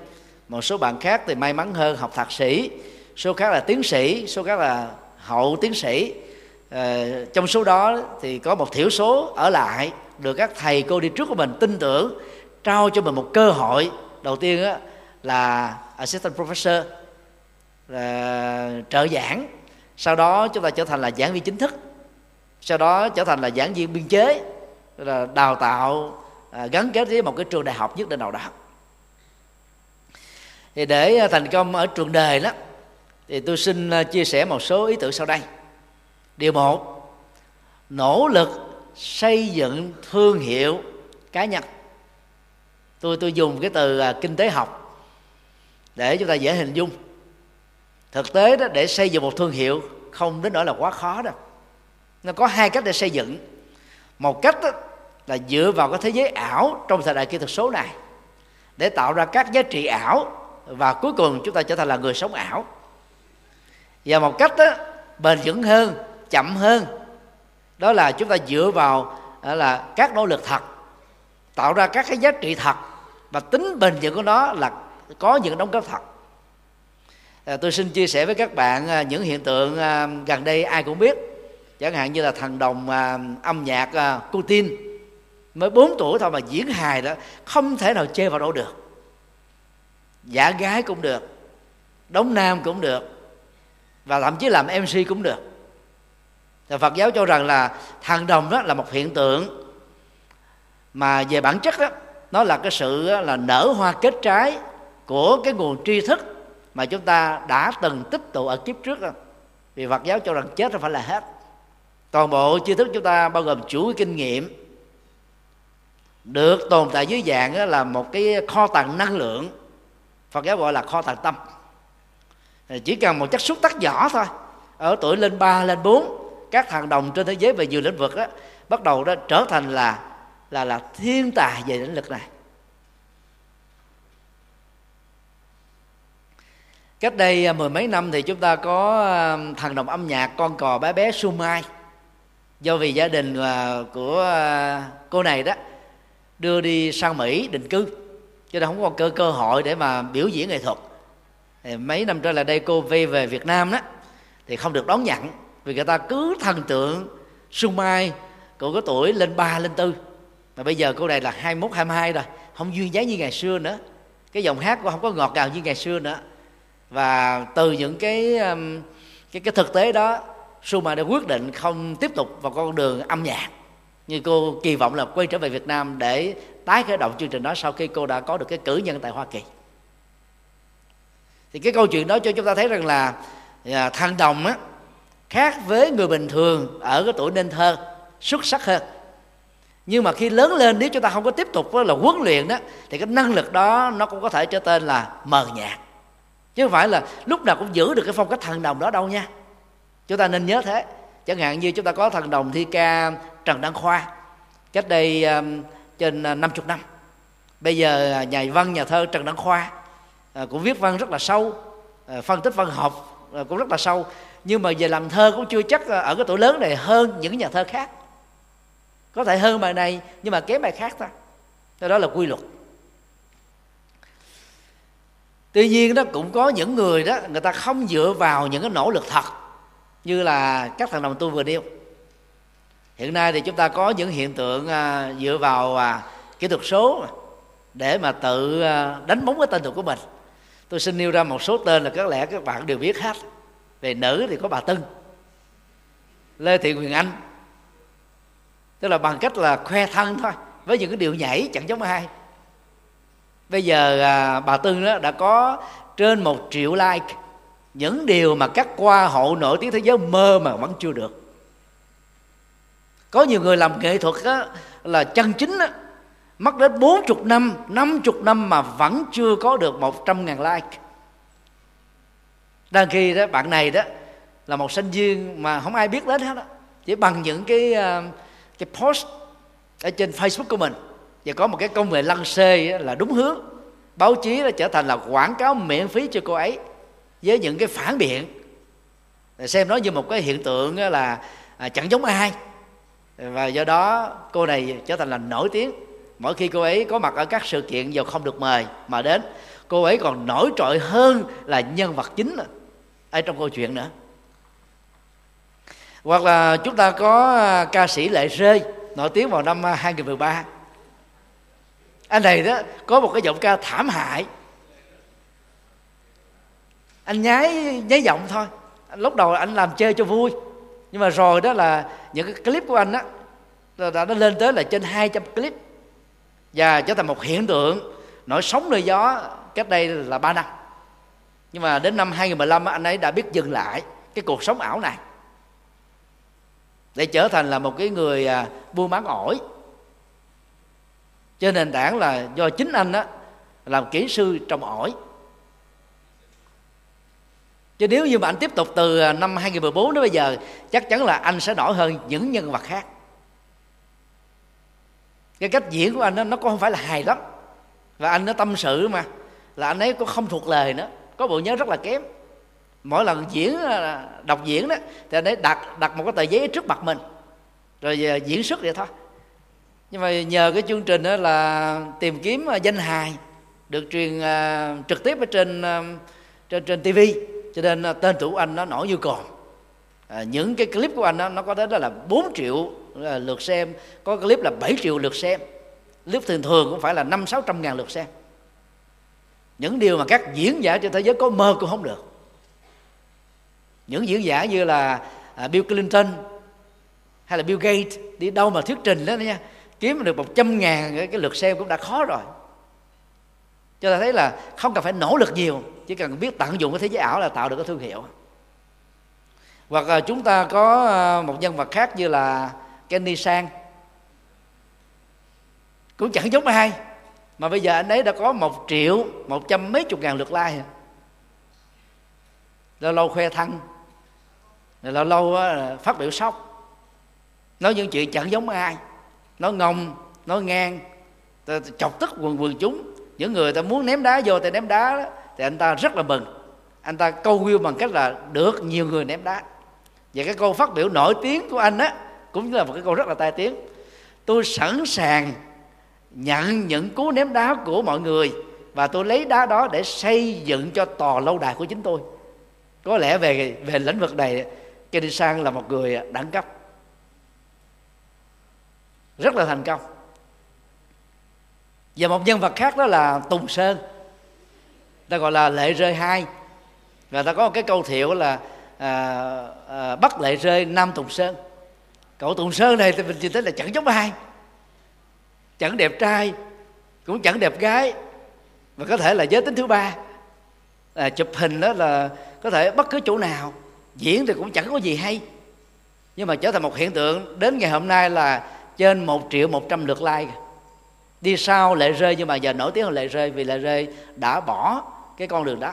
một số bạn khác thì may mắn hơn học thạc sĩ, số khác là tiến sĩ, số khác là hậu tiến sĩ. Ờ, trong số đó thì có một thiểu số ở lại được các thầy cô đi trước của mình tin tưởng trao cho mình một cơ hội. Đầu tiên á, là assistant professor là trợ giảng. Sau đó chúng ta trở thành là giảng viên chính thức. Sau đó trở thành là giảng viên biên chế là đào tạo à, gắn kết với một cái trường đại học nhất định nào đó. Thì để thành công ở trường đời đó thì tôi xin chia sẻ một số ý tưởng sau đây điều một nỗ lực xây dựng thương hiệu cá nhân. Tôi tôi dùng cái từ à, kinh tế học để chúng ta dễ hình dung. Thực tế đó để xây dựng một thương hiệu không đến nỗi là quá khó đâu. Nó có hai cách để xây dựng. Một cách đó là dựa vào cái thế giới ảo trong thời đại kỹ thuật số này để tạo ra các giá trị ảo và cuối cùng chúng ta trở thành là người sống ảo. Và một cách đó, bền vững hơn chậm hơn. Đó là chúng ta dựa vào à, là các nỗ lực thật tạo ra các cái giá trị thật và tính bền vững của nó là có những đóng góp thật. À, tôi xin chia sẻ với các bạn à, những hiện tượng à, gần đây ai cũng biết. Chẳng hạn như là thần đồng âm nhạc Putin mới 4 tuổi thôi mà diễn hài đó không thể nào chê vào đâu được. Giả gái cũng được đóng nam cũng được và thậm chí làm mc cũng được thì phật giáo cho rằng là thần đồng đó là một hiện tượng. Mà về bản chất đó nó là cái sự là nở hoa kết trái của cái nguồn tri thức mà chúng ta đã từng tích tụ ở kiếp trước đó. vì Phật giáo cho rằng chết không phải là hết. Toàn bộ tri thức chúng ta bao gồm chủ kinh nghiệm được tồn tại dưới dạng là một cái kho tàng năng lượng. Phật giáo gọi là kho tàng tâm. Chỉ cần một chất xúc tác nhỏ thôi. Ở tuổi lên 3, lên 4 các thằng đồng trên thế giới về nhiều lĩnh vực đó, bắt đầu đó trở thành là là là thiên tài về lĩnh vực này. Cách đây à, mười mấy năm thì chúng ta có à, thằng đồng âm nhạc con cò bé bé Sumai do vì gia đình à, của cô này đó đưa đi sang mỹ định cư. Cho nên không có cơ cơ hội để mà biểu diễn nghệ thuật. Thì mấy năm trở lại đây cô về về việt nam đó thì không được đón nhận vì người ta cứ thần tượng sung mai cô có tuổi lên ba lên tư. Mà bây giờ cô này là 21, 22 rồi không duyên dáng như ngày xưa nữa. Cái giọng hát cô không có ngọt ngào như ngày xưa nữa. Và từ những cái um, cái cái thực tế đó Suma đã quyết định không tiếp tục vào con đường âm nhạc như cô kỳ vọng là quay trở về Việt Nam để tái khởi động chương trình đó sau khi cô đã có được cái cử nhân tại Hoa Kỳ. Thì cái câu chuyện đó cho chúng ta thấy rằng là à, thằng đồng á khác với người bình thường ở cái tuổi nên thơ xuất sắc hơn. Nhưng mà khi lớn lên nếu chúng ta không có tiếp tục là huấn luyện đó thì cái năng lực đó nó cũng có thể trở tên là mờ nhạt. Chứ không phải là lúc nào cũng giữ được cái phong cách thần đồng đó đâu nha. Chúng ta nên nhớ thế. Chẳng hạn như chúng ta có thần đồng thi ca trần đăng khoa cách đây um, trên à, 50 năm bây giờ à, nhà văn nhà thơ trần đăng khoa uh, cũng viết văn rất là sâu uh, phân tích văn học uh, cũng rất là sâu nhưng mà về làm thơ cũng chưa chắc ở cái tuổi lớn này hơn những nhà thơ khác. Có thể hơn bài này nhưng mà kém bài khác thôi. Đó là quy luật. Tuy nhiên đó cũng có những người đó người ta không dựa vào những cái nỗ lực thật như là các thằng đồng tu vừa nêu. Hiện nay thì chúng ta có những hiện tượng à, dựa vào à, kỹ thuật số để mà tự à, đánh bóng cái tên tuổi của mình. Tôi xin nêu ra một số tên là có lẽ các bạn đều biết hết về nữ thì có bà Tân. Lê Thị Quyền Anh. Tức là bằng cách là khoe thân thôi với những cái điều nhảy chẳng giống ai. Bây giờ à, bà Tân đó đã có trên một triệu like. Những điều mà các qua hộ nổi tiếng thế giới mơ mà vẫn chưa được. Có nhiều người làm nghệ thuật đó, là chân chính đó, mất đến 40 năm 50 năm mà vẫn chưa có được 100 ngàn like đang khi đó, bạn này đó là một sinh viên mà không ai biết đến hết đó chỉ bằng những cái ờ, cái post ở trên Facebook của mình. Và có một cái công nghệ lăng xê là đúng hướng. Báo chí đã trở thành là quảng cáo miễn phí cho cô ấy với những cái phản biện. Xem nó như một cái hiện tượng là à, chẳng giống ai. Và do đó, cô này trở thành là nổi tiếng. Mỗi khi cô ấy có mặt ở các sự kiện dù không được mời mà đến, cô ấy còn nổi trội hơn là nhân vật chính ở trong câu chuyện nữa. Hoặc là chúng ta có à, ca sĩ lệ rơi nổi tiếng vào năm à, 2013 anh này đó có một cái giọng ca thảm hại. Anh nhái nháy giọng thôi. Lúc đầu anh làm chơi cho vui. Nhưng mà rồi đó là những cái clip của anh đó đã, nó lên tới là trên 200 clip. Và trở thành một hiện tượng nổi sóng nơi gió cách đây là 3 năm nhưng mà đến năm 2015 anh ấy đã biết dừng lại cái cuộc sống ảo này. Để trở thành là một cái người à, buôn bán ổi. Trên nền tảng là do chính anh á làm kỹ sư trồng ổi. Chứ nếu như mà anh tiếp tục từ à, năm 2014 đến bây giờ chắc chắn là anh sẽ nổi hơn những nhân vật khác. Cái cách diễn của anh đó, nó cũng không phải là hài lắm. Và anh nó tâm sự mà là anh ấy cũng không thuộc lời nữa có bộ nhớ rất là kém. Mỗi lần diễn à, đọc diễn đó thì anh ấy đặt đặt một cái tờ giấy trước mặt mình. Rồi à, diễn xuất vậy thôi. Nhưng mà nhờ cái chương trình đó là tìm kiếm à, danh hài được truyền uh, trực tiếp ở trên uh, trên trên TV cho nên uh, tên tuổi anh nó nổi như còn à, những cái clip của anh đó, nó có tới đó là 4 triệu uh, lượt xem có clip là 7 triệu lượt xem. Clip thường thường cũng phải là năm sáu trăm ngàn lượt xem những điều mà các diễn giả trên thế giới có mơ cũng không được. Những diễn giả như là à, Bill Clinton hay là Bill Gates đi đâu mà thuyết trình đó nha kiếm được một trăm ngàn cái, lượt xem cũng đã khó rồi. Cho ta thấy là không cần phải nỗ lực nhiều chỉ cần biết tận dụng cái thế giới ảo là tạo được cái thương hiệu. Hoặc là chúng ta có à, một nhân vật khác như là Kenny Sang. Cũng chẳng giống ai mà bây giờ anh ấy đã có một triệu một trăm mấy chục ngàn lượt like lâu lâu khoe thân. Lâu lâu ờ, phát biểu sốc. Nói những chuyện chẳng giống ai. Nó ngông nó ngang. Chọc tức quần quần chúng. Những người ta muốn ném đá vô thì ném đá đó, thì anh ta rất là mừng. Anh ta câu view bằng cách là được nhiều người ném đá. Và cái câu phát biểu nổi tiếng của anh á cũng là một cái câu rất là tai tiếng. Tôi sẵn sàng nhận những cú ném đá của mọi người và tôi lấy đá đó để xây dựng cho tòa lâu đài của chính tôi. Có lẽ về về lĩnh vực này Kenny Sang là một người đẳng cấp rất là thành công. Và một nhân vật khác đó là Tùng Sơn ta gọi là lệ rơi hai. Và ta có một cái câu thiệu là à, à, bắt lệ rơi nam Tùng Sơn. Cậu Tùng Sơn này thì mình chỉ thấy là chẳng giống ai chẳng đẹp trai cũng chẳng đẹp gái. Và có thể là giới tính thứ ba. À, chụp hình đó là có thể bất cứ chỗ nào diễn thì cũng chẳng có gì hay. Nhưng mà trở thành một hiện tượng đến ngày hôm nay là trên một triệu một trăm lượt like. Đi sau lệ rơi nhưng mà giờ nổi tiếng hơn lệ rơi vì lệ rơi đã bỏ cái con đường đó.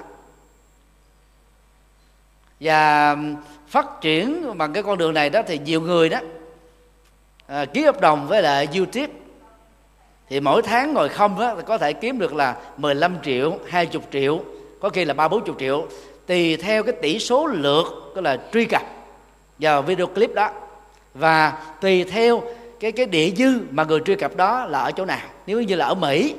Và phát triển bằng cái con đường này đó thì nhiều người đó à, ký hợp đồng với lại youtube thì mỗi tháng ngồi không á, có thể kiếm được là 15 triệu 20 triệu có khi là ba bốn chục triệu tùy theo cái tỷ số lượt tức là truy cập vào video clip đó. Và tùy theo cái cái địa dư mà người truy cập đó là ở chỗ nào. Nếu như là ở Mỹ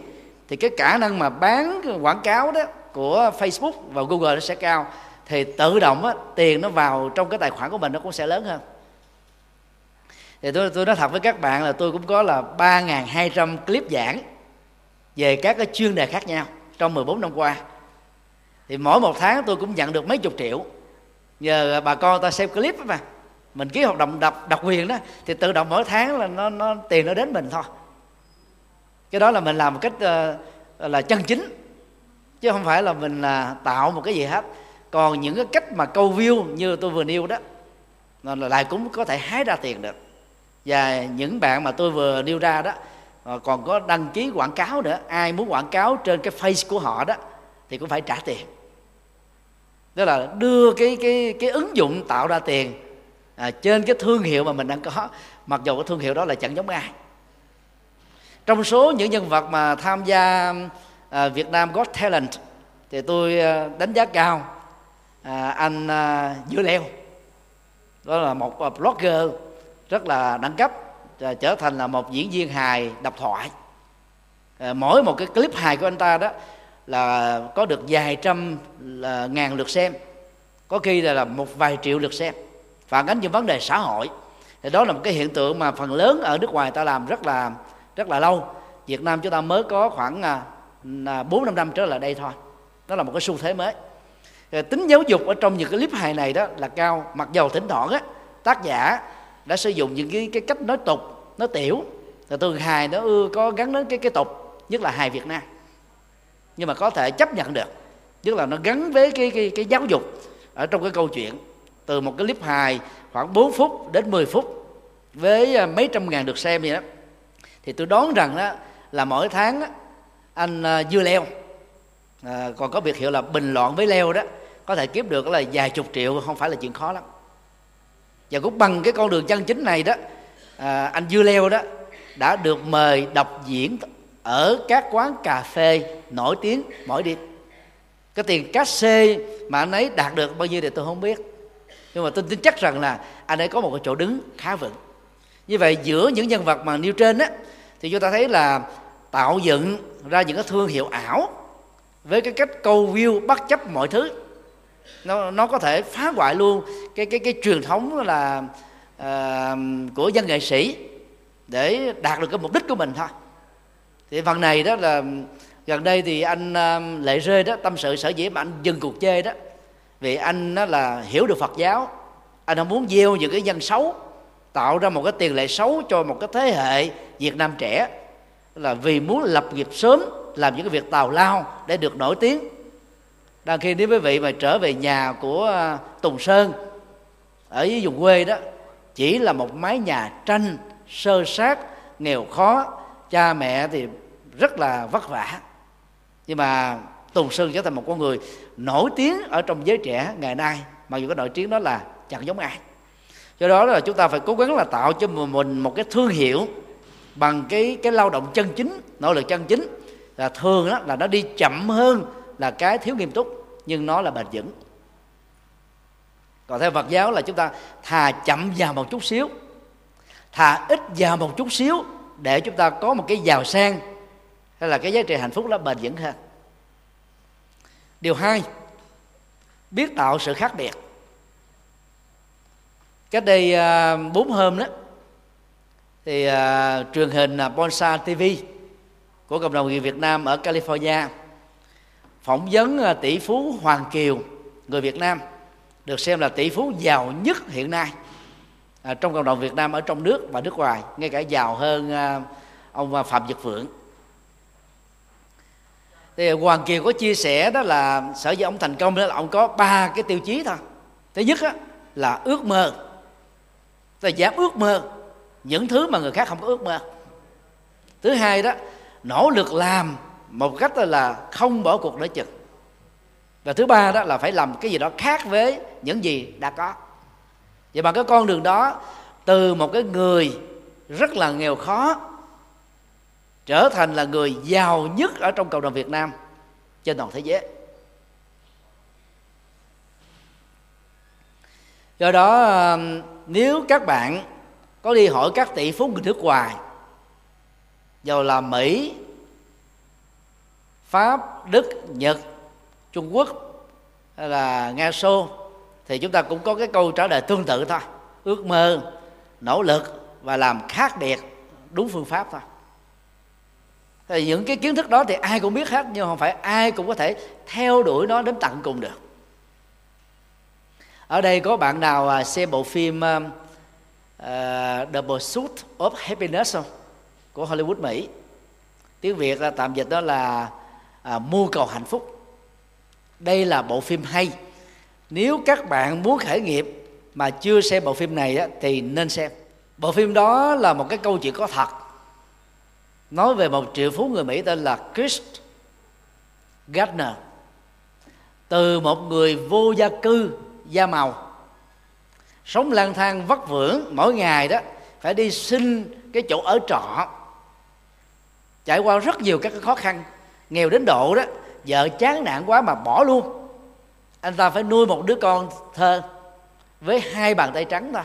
thì cái khả năng mà bán quảng cáo đó của Facebook và Google nó sẽ cao. Thì tự động á, tiền nó vào trong cái tài khoản của mình nó cũng sẽ lớn hơn thì tôi tôi nói thật với các bạn là tôi cũng có là 3.200 clip giảng về các cái chuyên đề khác nhau trong 14 năm qua. Thì mỗi một tháng tôi cũng nhận được mấy chục triệu. Nhờ bà con ta xem clip mà. Mình ký hợp đồng độc độc quyền đó thì tự động mỗi tháng là nó nó tiền nó đến mình thôi. Cái đó là mình làm một cách uh, là chân chính chứ không phải là mình là tạo một cái gì hết. Còn những cái cách mà câu view như tôi vừa nêu đó là lại cũng có thể hái ra tiền được và những bạn mà tôi vừa nêu ra đó ờ, còn có đăng ký quảng cáo nữa. Ai muốn quảng cáo trên cái face của họ đó thì cũng phải trả tiền. Đó là đưa cái cái cái ứng dụng tạo ra tiền à, trên cái thương hiệu mà mình đang có. Mặc dù cái thương hiệu đó là chẳng giống ai. Trong số những nhân vật mà tham gia à, Việt Nam Got Talent thì tôi à, đánh giá cao à, anh à, Dưa Leo. Đó là một à, blogger rất là đẳng cấp à, trở thành là một diễn viên hài độc thoại. À, mỗi một cái clip hài của anh ta đó là có được vài trăm là ngàn lượt xem có khi là, là một vài triệu lượt xem. Phản ánh những vấn đề xã hội. Thì đó là một cái hiện tượng mà phần lớn ở nước ngoài ta làm rất là rất là lâu. Việt Nam chúng ta mới có khoảng à, bốn năm năm trở lại đây thôi. Đó là một cái xu thế mới. Tính giáo dục ở trong những cái clip hài này đó là cao mặc dầu thỉnh thoảng á tác giả đã sử dụng những cái cái cách nói tục nói tiểu. Là thường hài nó ưa có gắn đến cái cái tục nhất là hài Việt Nam. Nhưng mà có thể chấp nhận được tức là nó gắn với cái cái cái giáo dục ở trong cái câu chuyện. Từ một cái clip hài khoảng 4 phút đến 10 phút với à, mấy trăm ngàn được xem vậy đó. Thì tôi đoán rằng đó là mỗi tháng đó, anh à, dưa leo. À, còn có biệt hiệu là bình loạn với leo đó có thể kiếm được là vài chục triệu không phải là chuyện khó lắm và cũng bằng cái con đường chân chính này đó à, anh dưa leo đó đã được mời đọc diễn ở các quán cà phê nổi tiếng mỗi đêm cái tiền cát xê mà anh ấy đạt được bao nhiêu thì tôi không biết. Nhưng mà tôi tin chắc rằng là anh ấy có một cái chỗ đứng khá vững. Như vậy giữa những nhân vật mà nêu trên á thì chúng ta thấy là tạo dựng ra những cái thương hiệu ảo với cái cách câu view bất chấp mọi thứ. Nó nó có thể phá hoại luôn cái cái cái truyền thống là uh, của dân nghệ sĩ để đạt được cái mục đích của mình thôi. Thì phần này đó là gần đây thì anh uh, lệ rơi đó tâm sự sở dĩ mà anh dừng cuộc chơi đó vì anh đó là hiểu được phật giáo. Anh không muốn gieo những cái dân xấu tạo ra một cái tiền lệ xấu cho một cái thế hệ việt nam trẻ là vì muốn lập nghiệp sớm làm những cái việc tào lao để được nổi tiếng. Đang khi nếu quý vị mà trở về nhà của ờ, tùng sơn ở dưới vùng quê đó, chỉ là một mái nhà tranh, sơ sát, nghèo khó, cha mẹ thì rất là vất vả. Nhưng mà tùng sơn trở thành một con người nổi tiếng ở trong giới trẻ ngày nay, mặc dù cái nổi tiếng đó là chẳng giống ai. Do đó là chúng ta phải cố gắng là tạo cho mình một cái thương hiệu bằng cái cái lao động chân chính, nỗ lực chân chính. Là thường đó là nó đi chậm hơn là cái thiếu nghiêm túc, nhưng nó là bền vững còn theo Phật giáo là chúng ta thà chậm vào một chút xíu thà ít vào một chút xíu để chúng ta có một cái giàu sang. Hay là cái giá trị hạnh phúc nó bền vững hơn. Điều hai biết tạo sự khác biệt. Cách đây à, bốn hôm đó thì uh, truyền hình à, Bonsa TV của cộng đồng người Việt Nam ở California phỏng vấn tỷ phú Hoàng Kiều người Việt Nam được xem là tỷ phú giàu nhất hiện nay à, trong cộng đồng Việt Nam ở trong nước và nước ngoài ngay cả giàu hơn à, ông à, Phạm Nhật Vượng. Thì Hoàng Kiều có chia sẻ đó là sở dĩ ông thành công đó là ông có ba cái tiêu chí thôi. Thứ nhất á, là ước mơ. Là dám ước mơ những thứ mà người khác không có ước mơ. Thứ hai đó nỗ lực làm một cách là không bỏ cuộc nửa chừng và thứ ba đó là phải làm cái gì đó khác với những gì đã có. Và bằng cái con đường đó, từ một cái người rất là nghèo khó, trở thành là người giàu nhất ở trong cộng đồng Việt Nam trên toàn thế giới. Do đó um, nếu các bạn có đi hỏi các tỷ phú người nước ngoài giàu là mỹ, pháp, đức, nhật trung quốc hay là nga xô thì chúng ta cũng có cái câu trả lời tương tự thôi. Ước mơ nỗ lực và làm khác biệt đúng phương pháp thôi. Thì những cái kiến thức đó thì ai cũng biết hết nhưng không phải ai cũng có thể theo đuổi nó đến tận cùng được. Ở đây có bạn nào à, xem bộ phim uh, The Pursuit of Happiness không? Của Hollywood Mỹ. Tiếng Việt là tạm dịch đó là uh, mưu cầu hạnh phúc đây là bộ phim hay. Nếu các bạn muốn khởi nghiệp mà chưa xem bộ phim này á, thì nên xem. Bộ phim đó là một cái câu chuyện có thật. Nói về một triệu phú người Mỹ tên là Chris Gardner. Từ một người vô gia cư da màu sống lang thang vất vưởng mỗi ngày đó phải đi xin cái chỗ ở trọ trải qua rất nhiều các cái khó khăn nghèo đến độ đó vợ chán nản quá mà bỏ luôn. Anh ta phải nuôi một đứa con thơ với hai bàn tay trắng thôi.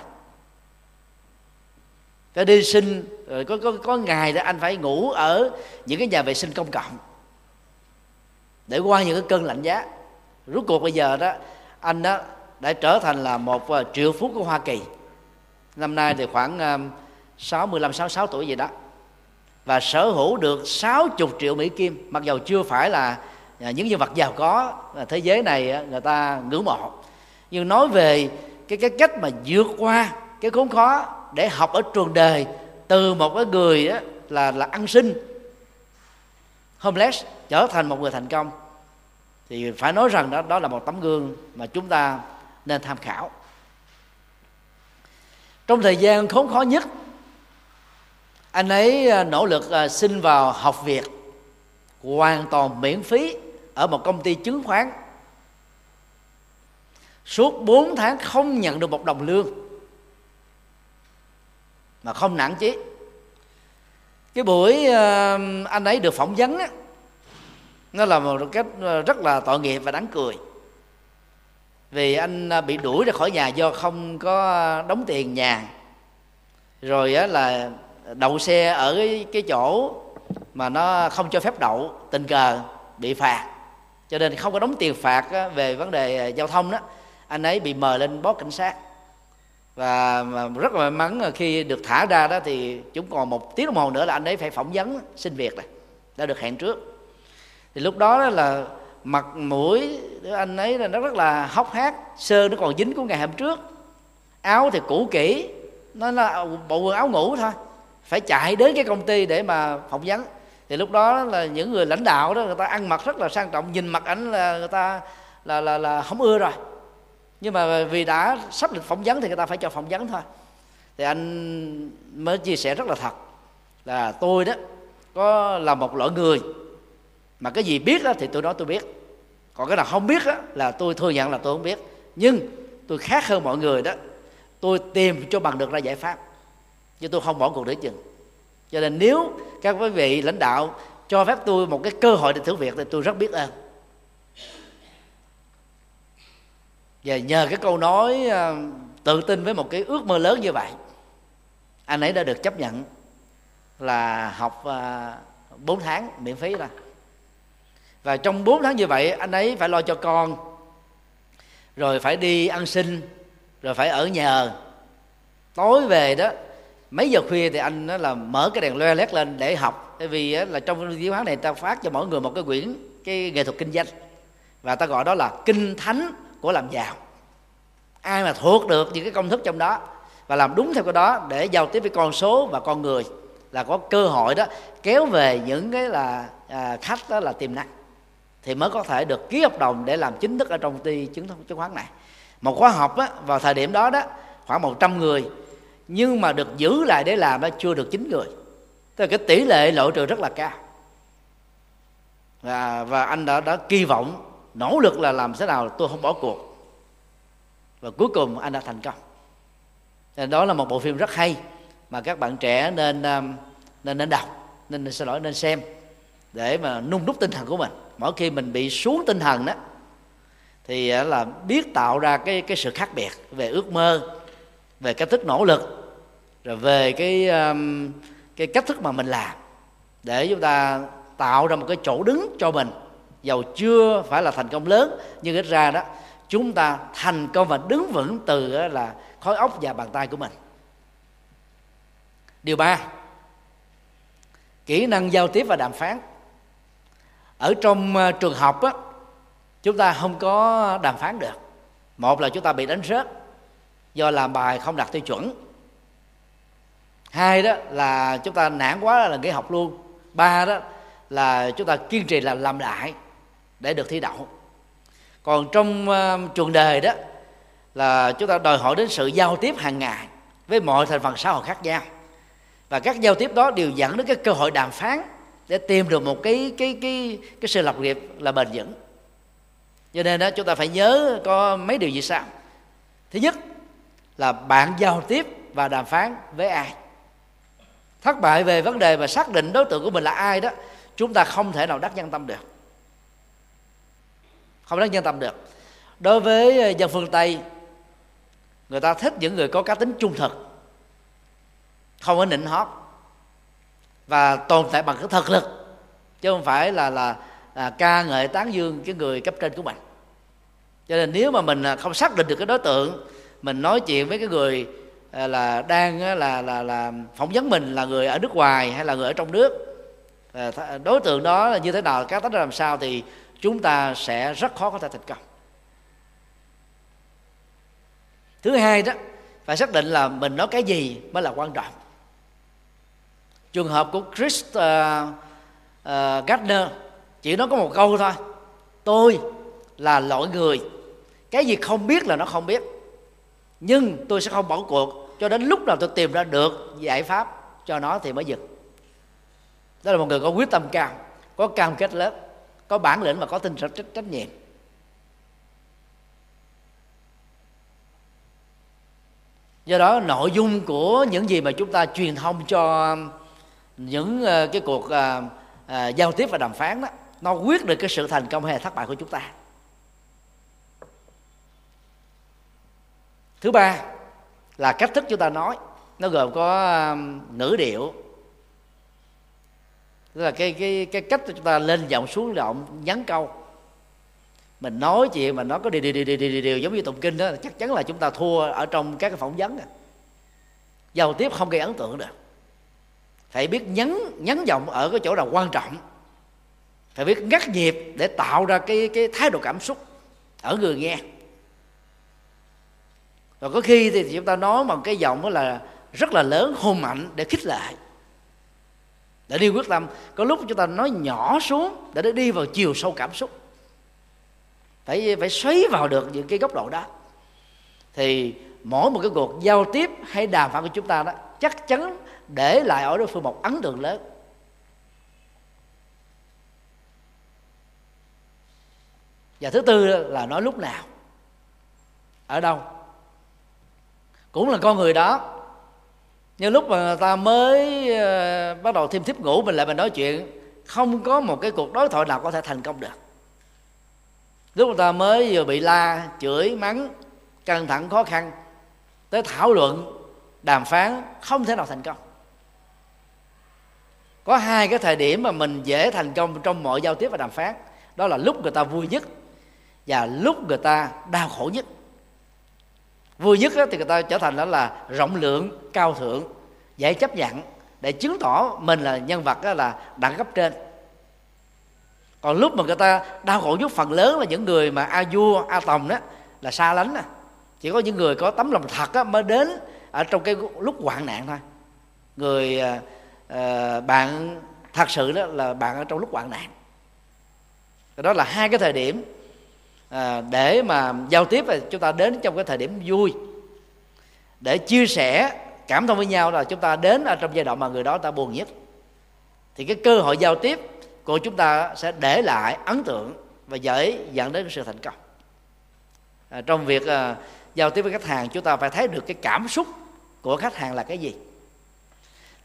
Cái đi sinh rồi có có có ngày đó anh phải ngủ ở những cái nhà vệ sinh công cộng để qua những cái cơn lạnh giá. Rốt cuộc bây giờ đó, anh đó đã trở thành là một ờ, triệu phú của Hoa Kỳ. Năm nay thì khoảng ờ, 65 66 tuổi gì đó. Và sở hữu được 60 triệu Mỹ Kim, mặc dầu chưa phải là à, những nhân vật giàu có à, thế giới này à, người ta ngưỡng mộ. Nhưng nói về cái cái cách mà vượt qua cái khốn khó để học ở trường đời từ một cái người đó là là ăn xin homeless trở thành một người thành công thì phải nói rằng đó đó là một tấm gương mà chúng ta nên tham khảo. Trong thời gian khốn khó nhất anh ấy à, nỗ lực xin vào học việc hoàn toàn miễn phí ở một công ty chứng khoán. Suốt 4 tháng không nhận được một đồng lương. Mà không nản chí. Cái buổi ờ, anh ấy được phỏng vấn á, nó là một cách ờ, rất là tội nghiệp và đáng cười. Vì anh ờ, bị đuổi ra khỏi nhà do không có đóng tiền nhà. Rồi á là đậu xe ở cái chỗ mà nó không cho phép đậu tình cờ bị phạt cho nên không có đóng tiền phạt về vấn đề à, giao thông đó. Anh ấy bị mời lên bó cảnh sát. Và rất là may mắn khi được thả ra đó thì chúng còn một tiếng đồng hồ nữa là anh ấy phải phỏng vấn xin việc này. Đã được hẹn trước. Thì lúc đó, đó là mặt mũi anh ấy là nó rất là hốc hác sơ nó còn dính của ngày hôm trước. Áo thì cũ kỹ nó là bộ quần áo ngủ thôi. Phải chạy đến cái công ty để mà phỏng vấn thì lúc đó là những người lãnh đạo đó người ta ăn mặc rất là sang trọng nhìn mặt ảnh là người ta là là là không ưa rồi. Nhưng mà vì đã sắp lịch phỏng vấn thì người ta phải cho phỏng vấn thôi. Thì anh mới chia sẻ rất là thật là tôi đó có là một loại người mà cái gì biết đó, thì tôi nói tôi biết. Còn cái nào không biết đó, là tôi thừa nhận là tôi không biết. Nhưng tôi khác hơn mọi người đó tôi tìm cho bằng được ra giải pháp chứ tôi không bỏ cuộc để chừng cho nên nếu các quý vị lãnh đạo cho phép tôi một cái cơ hội để thử việc thì tôi rất biết ơn. Và nhờ cái câu nói ờ, tự tin với một cái ước mơ lớn như vậy, anh ấy đã được chấp nhận là học ờ, 4 tháng miễn phí ra và trong 4 tháng như vậy, anh ấy phải lo cho con, rồi phải đi ăn xin, rồi phải ở nhờ tối về đó mấy giờ khuya thì anh nó là mở cái đèn loe lét lên để học. Tại vì là trong giáo hóa này ta phát cho mỗi người một cái quyển cái nghệ thuật kinh doanh. Và ta gọi đó là kinh thánh của làm giàu. Ai mà thuộc được những cái công thức trong đó và làm đúng theo cái đó để giao tiếp với con số và con người là có cơ hội đó kéo về những cái là à, khách đó là tiềm năng thì mới có thể được ký hợp đồng để làm chính thức ở trong ty chứng chứng khoán này. Một khóa học á, vào thời điểm đó đó khoảng 100 người nhưng mà được giữ lại để làm đó chưa được chín người. Tức là cái tỷ lệ lộ trừ rất là cao. Và và anh đã đã kỳ vọng, nỗ lực là làm thế nào tôi không bỏ cuộc. Và cuối cùng anh đã thành công. Đó là một bộ phim rất hay mà các bạn trẻ nên um, nên nên đọc, nên xin lỗi, nên xem để mà nung đúc tinh thần của mình. Mỗi khi mình bị xuống tinh thần đó, thì à, là biết tạo ra cái cái sự khác biệt về ước mơ về cách thức nỗ lực, rồi về cái um, cái cách thức mà mình làm để chúng ta tạo ra một cái chỗ đứng cho mình. Dầu chưa phải là thành công lớn, nhưng ít ra đó, chúng ta thành công và đứng vững từ là khối óc và bàn tay của mình. Điều ba, kỹ năng giao tiếp và đàm phán. Ở trong ờ, trường học á, chúng ta không có đàm phán được. Một là chúng ta bị đánh rớt do làm bài không đạt tiêu chuẩn. Hai đó là chúng ta nản quá là nghỉ học luôn. Ba đó là chúng ta kiên trì là làm lại để được thi đậu. Còn trong uh, trường đề đó là chúng ta đòi hỏi đến sự giao tiếp hàng ngày với mọi thành phần xã hội khác nhau. Và các giao tiếp đó đều dẫn đến cái cơ hội đàm phán để tìm được một cái cái cái cái sự lập nghiệp là bền vững. Cho nên đó chúng ta phải nhớ có mấy điều gì sao. Thứ nhất là bạn giao tiếp và đàm phán với ai. Thất bại về vấn đề mà xác định đối tượng của mình là ai đó chúng ta không thể nào đắc nhân tâm được. Không đắc nhân tâm được. Đối với ờ, dân phương tây người ta thích những người có cá tính trung thực không có nịnh hót và tồn tại bằng cái thực lực chứ không phải là là, là ca ngợi tán dương cái người cấp trên của mình. Cho nên nếu mà mình à, không xác định được cái đối tượng mình nói chuyện với cái người à, là đang là là là phỏng vấn mình là người ở nước ngoài hay là người ở trong nước. À, à, đối tượng đó là như thế nào các tính làm sao thì chúng ta sẽ rất khó có thể thành công. Thứ hai đó phải xác định là mình nói cái gì mới là quan trọng. Trường hợp của Chris uh, uh, Gardner chỉ nói có một câu thôi. Tôi là loại người. Cái gì không biết là nó không biết nhưng tôi sẽ không bỏ cuộc. Cho đến lúc nào tôi tìm ra được giải pháp cho nó thì mới dừng. Đó là một người có quyết tâm cao có cam kết lớn có bản lĩnh và có tinh thần trách, trách nhiệm. Do đó nội dung của những gì mà chúng ta truyền thông cho um, những ờ, cái cuộc uh, uh, giao tiếp và đàm phán đó nó quyết được cái sự thành công hay thất bại của chúng ta. Thứ ba là cách thức chúng ta nói. Nó gồm có um, ngữ điệu. Tức là cái cái cái cách chúng ta lên giọng xuống giọng nhắn câu. Mình nói chuyện mà nó có điều điều điều điều điều, điều giống như tụng kinh đó chắc chắn là chúng ta thua ở trong các cái phỏng vấn à. giao tiếp không gây ấn tượng được. Phải biết nhấn nhấn giọng ở cái chỗ nào quan trọng. Phải biết ngắt nhịp để tạo ra cái cái thái độ cảm xúc ở người nghe và có khi thì chúng ta nói bằng cái giọng đó là rất là lớn, hùng mạnh để khích lệ. Để đi quyết tâm. Có lúc chúng ta nói nhỏ xuống để đi vào chiều sâu cảm xúc. Phải phải xoáy vào được những cái góc độ đó. Thì mỗi một cái cuộc giao tiếp hay đàm phán của chúng ta đó, chắc chắn để lại ở đối phương một ấn tượng lớn. Và thứ tư là nói lúc nào? Ở đâu? Cũng là con người đó. Nhưng lúc mà ta mới ờ, bắt đầu thêm thiếp ngủ, mình lại mình nói chuyện, không có một cái cuộc đối thoại nào có thể thành công được. Lúc mà ta mới vừa bị la, chửi, mắng, căng thẳng, khó khăn, tới thảo luận, đàm phán, không thể nào thành công. Có hai cái thời điểm mà mình dễ thành công trong mọi giao tiếp và đàm phán. Đó là lúc người ta vui nhất và lúc người ta đau khổ nhất vui nhất thì người ta trở thành đó là rộng lượng cao thượng dễ chấp nhận để chứng tỏ mình là nhân vật đó là đẳng cấp trên. Còn lúc mà người ta đau khổ nhất phần lớn là những người mà a vua a tòng đó là xa lánh đó. chỉ có những người có tấm lòng thật đó, mới đến ở trong cái lúc hoạn nạn thôi. Người uh, bạn thật sự đó là bạn ở trong lúc hoạn nạn. Đó là hai cái thời điểm à, để mà giao tiếp và chúng ta đến trong cái thời điểm vui. Để chia sẻ cảm thông với nhau là chúng ta đến ở trong giai đoạn mà người đó ta buồn nhất. Thì cái cơ hội giao tiếp của chúng ta sẽ để lại ấn tượng và dễ dẫn đến sự thành công. À, trong việc à, giao tiếp với khách hàng chúng ta phải thấy được cái cảm xúc của khách hàng là cái gì.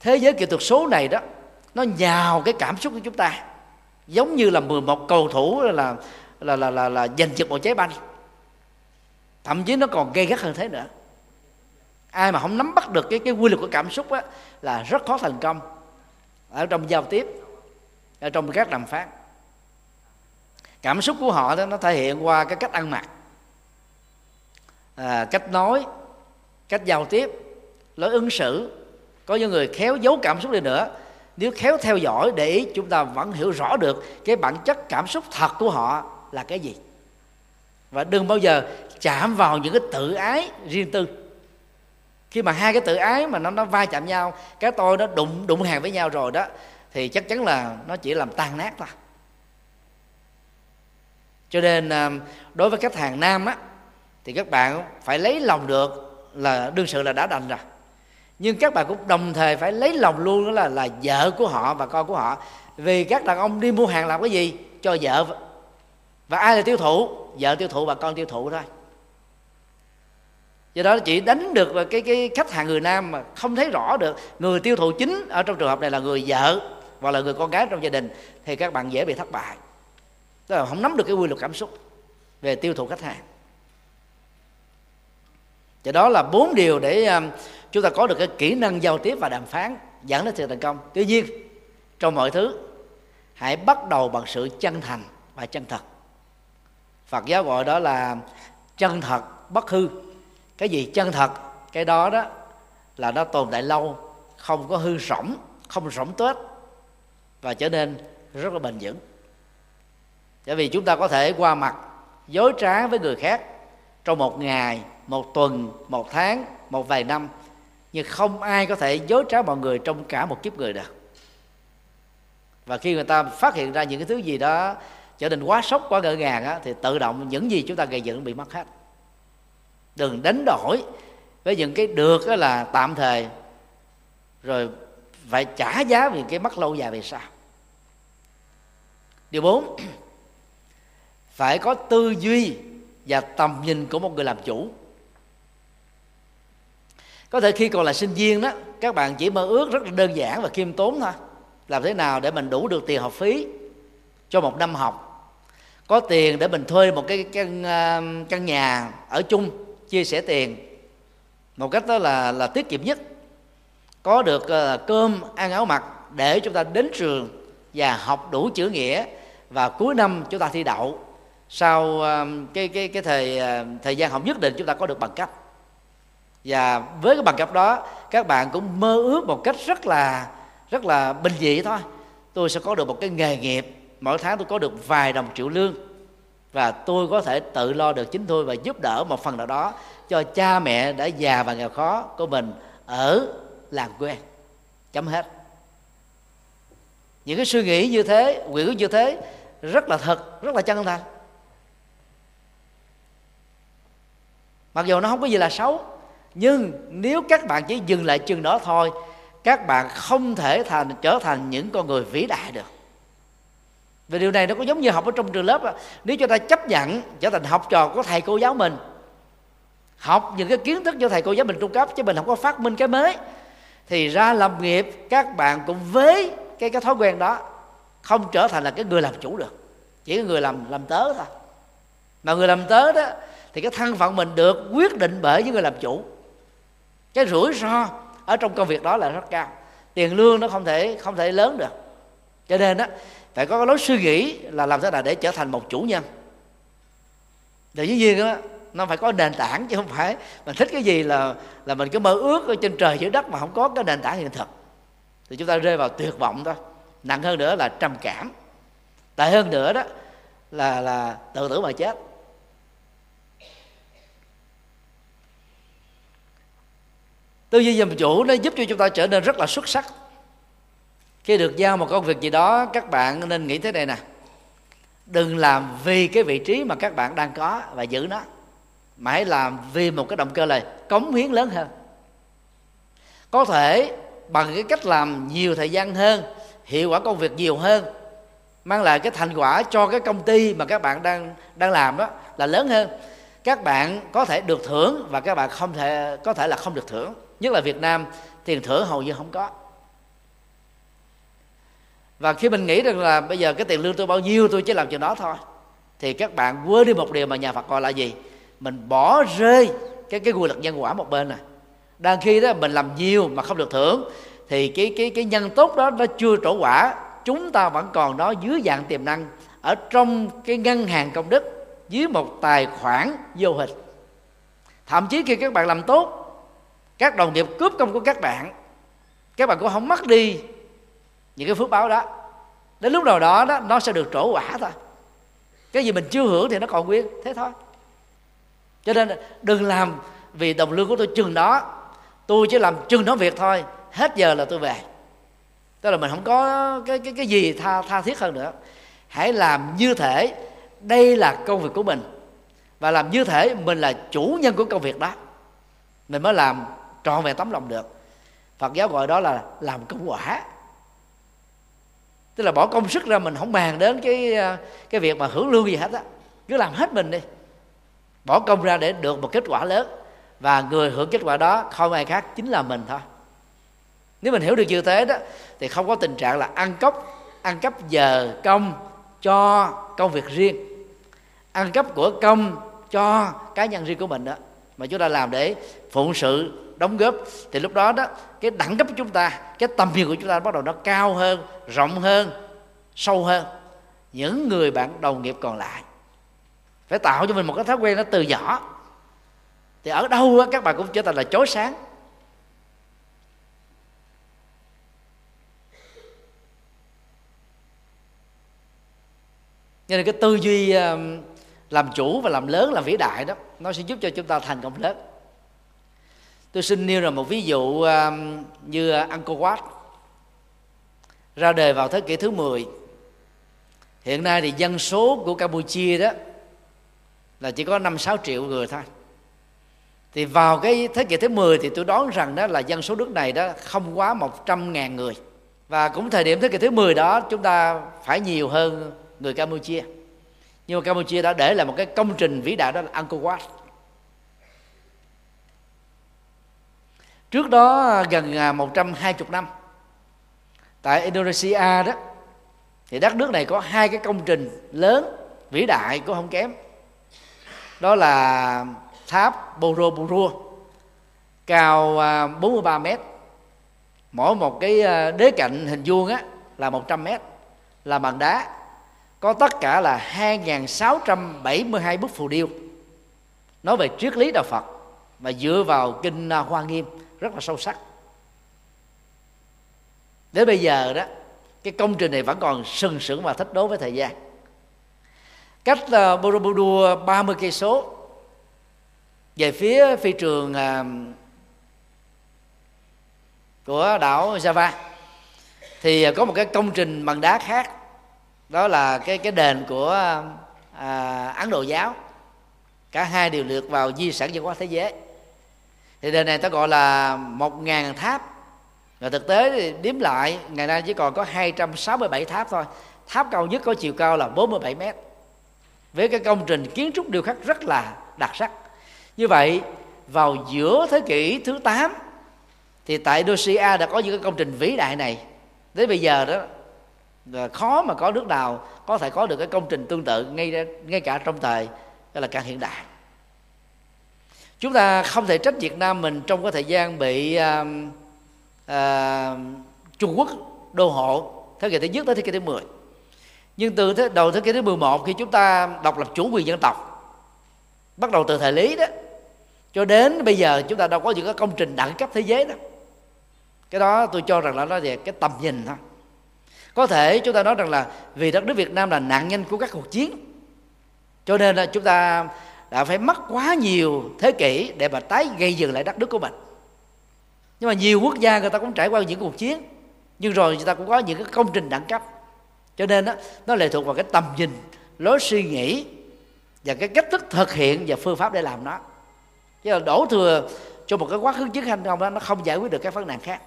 Thế giới kỹ thuật số này đó nó nhào cái cảm xúc của chúng ta giống như là 11 cầu thủ là là là là, là giành giật một trái banh thậm chí nó còn gây gắt hơn thế nữa. Ai mà không nắm bắt được cái cái quy luật của cảm xúc á là rất khó thành công. Ở trong giao tiếp ở trong các đàm phán cảm xúc của họ đó nó thể hiện qua cái cách ăn mặc à, cách nói cách giao tiếp lối ứng xử. Có những người khéo giấu cảm xúc đi nữa. Nếu khéo theo dõi để ý chúng ta vẫn hiểu rõ được cái bản chất cảm xúc thật của họ là cái gì? Và đừng bao giờ chạm vào những cái tự ái riêng tư. Khi mà hai cái tự ái mà nó nó va chạm nhau, cái tôi nó đụng đụng hàng với nhau rồi đó, thì chắc chắn là nó chỉ làm tan nát thôi. Cho nên à, đối với khách hàng nam á, thì các bạn phải lấy lòng được là đương sự là đã đành rồi. Nhưng các bạn cũng đồng thời phải lấy lòng luôn đó là là vợ của họ và con của họ. Vì các đàn ông đi mua hàng làm cái gì? Cho vợ và ai là tiêu thụ? Vợ tiêu thụ và con tiêu thụ thôi. Do đó chỉ đánh được cái cái khách hàng người nam mà không thấy rõ được người tiêu thụ chính ở trong trường hợp này là người vợ hoặc là người con gái trong gia đình thì các bạn dễ bị thất bại. Tức là không nắm được cái quy luật cảm xúc về tiêu thụ khách hàng. Do đó là bốn điều để um, chúng ta có được cái kỹ năng giao tiếp và đàm phán dẫn đến sự thành công. Tuy nhiên, trong mọi thứ, hãy bắt đầu bằng sự chân thành và chân thật phật giáo gọi đó là chân thật bất hư. Cái gì chân thật? Cái đó đó là nó tồn tại lâu, không có hư rỗng, không rỗng tuếch và trở nên rất là bền vững. Bởi vì chúng ta có thể qua mặt dối trá với người khác trong một ngày, một tuần, một tháng, một vài năm, nhưng không ai có thể dối trá mọi người trong cả một kiếp người được. Và khi người ta phát hiện ra những cái thứ gì đó trở nên quá sốc quá ngỡ ngàng á, thì tự động những gì chúng ta gây dựng bị mất hết. Đừng đánh đổi với những cái được đó là tạm thời rồi phải trả giá vì cái mất lâu dài về sau. Điều bốn *clears throat* phải có tư duy và tầm nhìn của một người làm chủ. Có thể khi còn là sinh viên đó các bạn chỉ mơ ước rất là đơn giản và khiêm tốn thôi. Làm thế nào để mình đủ được tiền học phí cho một năm học? Có tiền để mình thuê một cái căn ờ, căn nhà ở chung chia sẻ tiền. Một cách đó là là tiết kiệm nhất. Có được uh, cơm ăn áo mặc để chúng ta đến trường và học đủ chữ nghĩa và cuối năm chúng ta thi đậu. Sau uh, cái cái cái thời uh, thời gian học nhất định chúng ta có được bằng cấp. Và với cái bằng cấp đó các bạn cũng mơ ước một cách rất là rất là bình dị thôi. Tôi sẽ có được một cái nghề nghiệp mỗi tháng tôi có được vài đồng triệu lương. Và tôi có thể tự lo được chính tôi và giúp đỡ một phần nào đó cho cha mẹ đã già và nghèo khó của mình ở làng quê. Chấm hết. Những cái suy nghĩ như thế nguyện ước như thế, rất là thật, rất là chân thành. Mặc dù nó không có gì là xấu, nhưng nếu các bạn chỉ dừng lại chừng đó thôi, các bạn không thể thành, trở thành những con người vĩ đại được và điều này nó có giống như học ở trong trường lớp đó. nếu cho ta chấp nhận trở thành học trò của thầy cô giáo mình, học những cái kiến thức cho thầy cô giáo mình trung cấp, chứ mình không có phát minh cái mới, thì ra làm nghiệp các bạn cũng với cái cái thói quen đó, không trở thành là cái người làm chủ được. Chỉ là người làm làm tớ thôi. Mà người làm tớ đó, thì cái thân phận mình được quyết định bởi những người làm chủ. Cái rủi ro ở trong công việc đó là rất cao. Tiền lương nó không thể không thể lớn được. Cho nên đó phải có cái lối suy nghĩ là làm thế nào để trở thành một chủ nhân. Thì dĩ nhiên đó nó phải có nền tảng chứ không phải mình thích cái gì là là mình cứ mơ ước ở trên trời dưới đất mà không có cái nền tảng hiện thực. Thì chúng ta rơi vào tuyệt vọng thôi. Nặng hơn nữa là trầm cảm. Tệ hơn nữa đó là là tự tử mà chết. Tư duy làm chủ nó giúp cho chúng ta trở nên rất là xuất sắc khi được giao một công việc gì đó, các bạn nên nghĩ thế này nè. Đừng làm vì cái vị trí mà các bạn đang có và giữ nó, mà hãy làm vì một cái động cơ là cống hiến lớn hơn. Có thể bằng cái cách làm nhiều thời gian hơn, hiệu quả công việc nhiều hơn, mang lại cái thành quả cho cái công ty mà các bạn đang đang làm đó là lớn hơn. Các bạn có thể được thưởng và các bạn không thể, có thể là không được thưởng. Nhất là Việt Nam, tiền thưởng hầu như không có và khi mình nghĩ rằng là bây giờ cái tiền lương tôi bao nhiêu, tôi chỉ làm chuyện đó thôi, thì các bạn quên đi một điều mà nhà Phật gọi là gì? Mình bỏ rơi cái cái quy luật nhân quả một bên này. Đang khi đó mình làm nhiều mà không được thưởng, thì cái cái cái nhân tốt đó nó chưa trổ quả, chúng ta vẫn còn đó dưới dạng tiềm năng ở trong cái ngân hàng công đức dưới một tài khoản vô hình. Thậm chí khi các bạn làm tốt, các đồng nghiệp cướp công của các bạn các bạn cũng không mất đi những cái phước báo đó, đến lúc nào đó đó, nó sẽ được trổ quả thôi. Cái gì mình chưa hưởng thì nó còn nguyên, thế thôi. Cho nên đừng làm vì đồng lương của tôi chừng đó. Tôi chỉ làm chừng đó việc thôi, hết giờ là tôi về. Tức là mình không có cái cái cái gì tha tha thiết hơn nữa. Hãy làm như thể đây là công việc của mình. Và làm như thể mình là chủ nhân của công việc đó. Mình mới làm trọn vẹn tấm lòng được. Phật giáo gọi đó là làm công quả tức là bỏ công sức ra mình không bàn đến cái à, cái việc mà hưởng lương gì hết á. Cứ làm hết mình đi. Bỏ công ra để được một kết quả lớn. Và người hưởng kết quả đó không ai khác chính là mình thôi. Nếu mình hiểu được như thế đó, thì không có tình trạng là ăn cốc ăn cắp giờ công cho công việc riêng. Ăn cắp của công cho cá nhân riêng của mình đó mà chúng ta làm để phụng sự, đóng góp, thì lúc đó đó, cái đẳng cấp của chúng ta, cái tầm nhìn của chúng ta bắt đầu nó cao hơn, rộng hơn, sâu hơn. Những người bạn đồng nghiệp còn lại phải tạo cho mình một cái thói quen nó từ nhỏ. Thì ở đâu các bạn cũng trở thành là chói sáng. Cho nên cái tư duy làm chủ và làm lớn làm vĩ đại đó nó sẽ giúp cho chúng ta thành công lớn. Tôi xin nêu ra một ví dụ um, như Angkor Wat. Ra đời vào thế kỷ thứ 10 hiện nay thì dân số của Campuchia đó là chỉ có 5 6 triệu người thôi. Thì vào cái thế kỷ thứ 10 thì tôi đoán rằng đó là dân số nước này đó không quá 100 ngàn người. Và cũng thời điểm thế kỷ thứ 10 đó chúng ta phải nhiều hơn người Campuchia nhưng mà Campuchia đã để lại một cái công trình vĩ đại đó là Angkor Wat. Trước đó, gần à, 120 năm, tại Indonesia đó, thì đất nước này có hai cái công trình lớn, vĩ đại cũng không kém. Đó là tháp Borobudur, cao à, 43 mét. Mỗi một cái à, đế cạnh hình vuông á là 100 mét, là bằng đá có tất cả là 2.672 bức phù điêu. Nói về triết lý đạo Phật và dựa vào kinh Hoa Nghiêm rất là sâu sắc. Đến bây giờ đó cái công trình này vẫn còn sừng sững và thích đối với thời gian. Cách uh, Borobudur 30 cây số về phía phi trường uh, của đảo Java thì có một cái công trình bằng đá khác đó là cái cái đền của à, Ấn Độ giáo. Cả hai đều lượt vào di sản văn hóa thế giới. Thì đền này ta gọi là một ngàn tháp. Và thực tế thì đếm lại ngày nay chỉ còn có 267 tháp thôi. Tháp cao nhất có chiều cao là 47 mét. Với cái công trình kiến trúc điêu khắc rất là đặc sắc. Như vậy vào giữa thế kỷ thứ 8 thì tại Indonesia đã có những cái công trình vĩ đại này. Đến bây giờ đó Ờ, khó mà có nước nào có thể có được cái công trình tương tự ngay ngay cả trong thời gọi là càng hiện đại. Chúng ta không thể trách Việt Nam mình trong cái thời gian bị uh, uh, Trung Quốc đô hộ thế kỷ thứ nhất tới thế kỷ thứ 10 nhưng từ thế đầu thế kỷ thứ 11 khi chúng ta độc lập chủ quyền dân tộc bắt đầu từ thời lý đó cho đến bây giờ chúng ta đâu có những cái công trình đẳng cấp thế giới đó. Cái đó tôi cho rằng là nó về cái tầm nhìn thôi có thể chúng ta nói rằng là vì đất nước Việt Nam là nạn nhân của các cuộc chiến. Cho nên là chúng ta đã phải mất quá nhiều thế kỷ để mà tái gây dựng lại đất nước của mình. Nhưng mà nhiều quốc gia người ta cũng trải qua những cuộc chiến nhưng rồi người ta cũng có những cái công trình đẳng cấp. Cho nên đó, nó lệ thuộc vào cái tầm nhìn lối suy nghĩ và cái cách thức thực hiện và phương pháp để làm nó. Chứ là đổ thừa cho một cái quá khứ chiến tranh không đó nó không giải quyết được các vấn nạn khác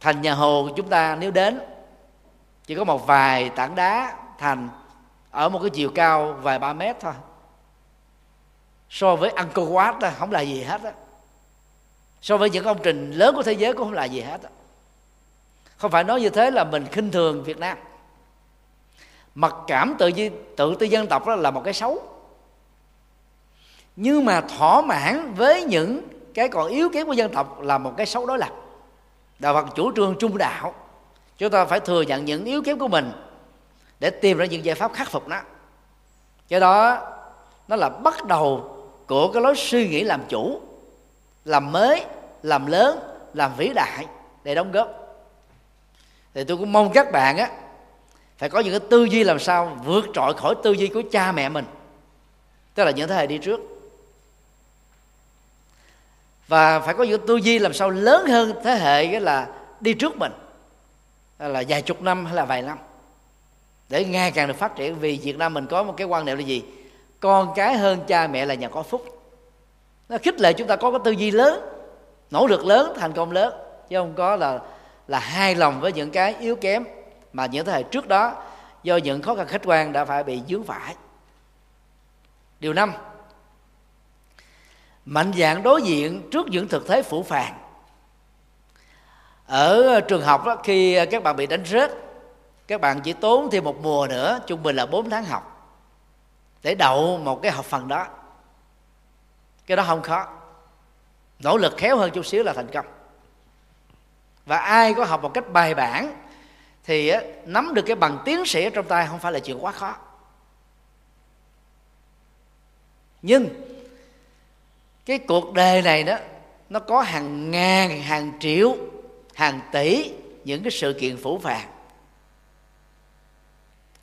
thành nhà hồ chúng ta nếu đến chỉ có một vài tảng đá thành ở một cái chiều cao vài ba mét thôi. So với Angkor Wat đó, không là gì hết á. So với những công trình lớn của thế giới cũng không là gì hết đó. không phải nói như thế là mình khinh thường việt nam. Mặc cảm tự tự tư dân tộc đó là một cái xấu. Nhưng mà thỏa mãn với những cái còn yếu kém của dân tộc là một cái xấu đối lập đạo phật chủ trương trung đạo. Chúng ta phải thừa nhận những yếu kém của mình để tìm ra những giải pháp khắc phục nó. Do đó, nó là bắt đầu của cái lối suy nghĩ làm chủ, làm mới, làm lớn, làm vĩ đại để đóng góp. Thì tôi cũng mong các bạn á, phải có những cái tư duy làm sao vượt trội khỏi tư duy của cha mẹ mình. Tức là những thế hệ đi trước và phải có những tư duy làm sao lớn hơn thế hệ cái là đi trước mình. Là vài chục năm, hay là vài năm. Để ngày càng được phát triển, vì Việt Nam mình có một cái quan niệm là gì? Con cái hơn cha mẹ là nhà có phúc. Nó khích lệ chúng ta có cái tư duy lớn, nỗ lực lớn, thành công lớn. Chứ không có là là hài lòng với những cái yếu kém mà những thế hệ trước đó do những khó khăn khách quan đã phải bị dướng phải. Điều năm mạnh dạng đối diện trước những thực thế phủ phàng. Ở ờ, trường học đó, khi ờ, các bạn bị đánh rớt các bạn chỉ tốn thêm một mùa nữa trung bình là 4 tháng học để đậu một cái học phần đó. Cái đó không khó. Nỗ lực khéo hơn chút xíu là thành công. Và ai có học một cách bài bản thì nắm được cái bằng tiến sĩ trong tay không phải là chuyện quá khó. Nhưng cái cuộc đời này đó, nó có hàng ngàn, hàng triệu, hàng tỷ những cái sự kiện phủ phàng.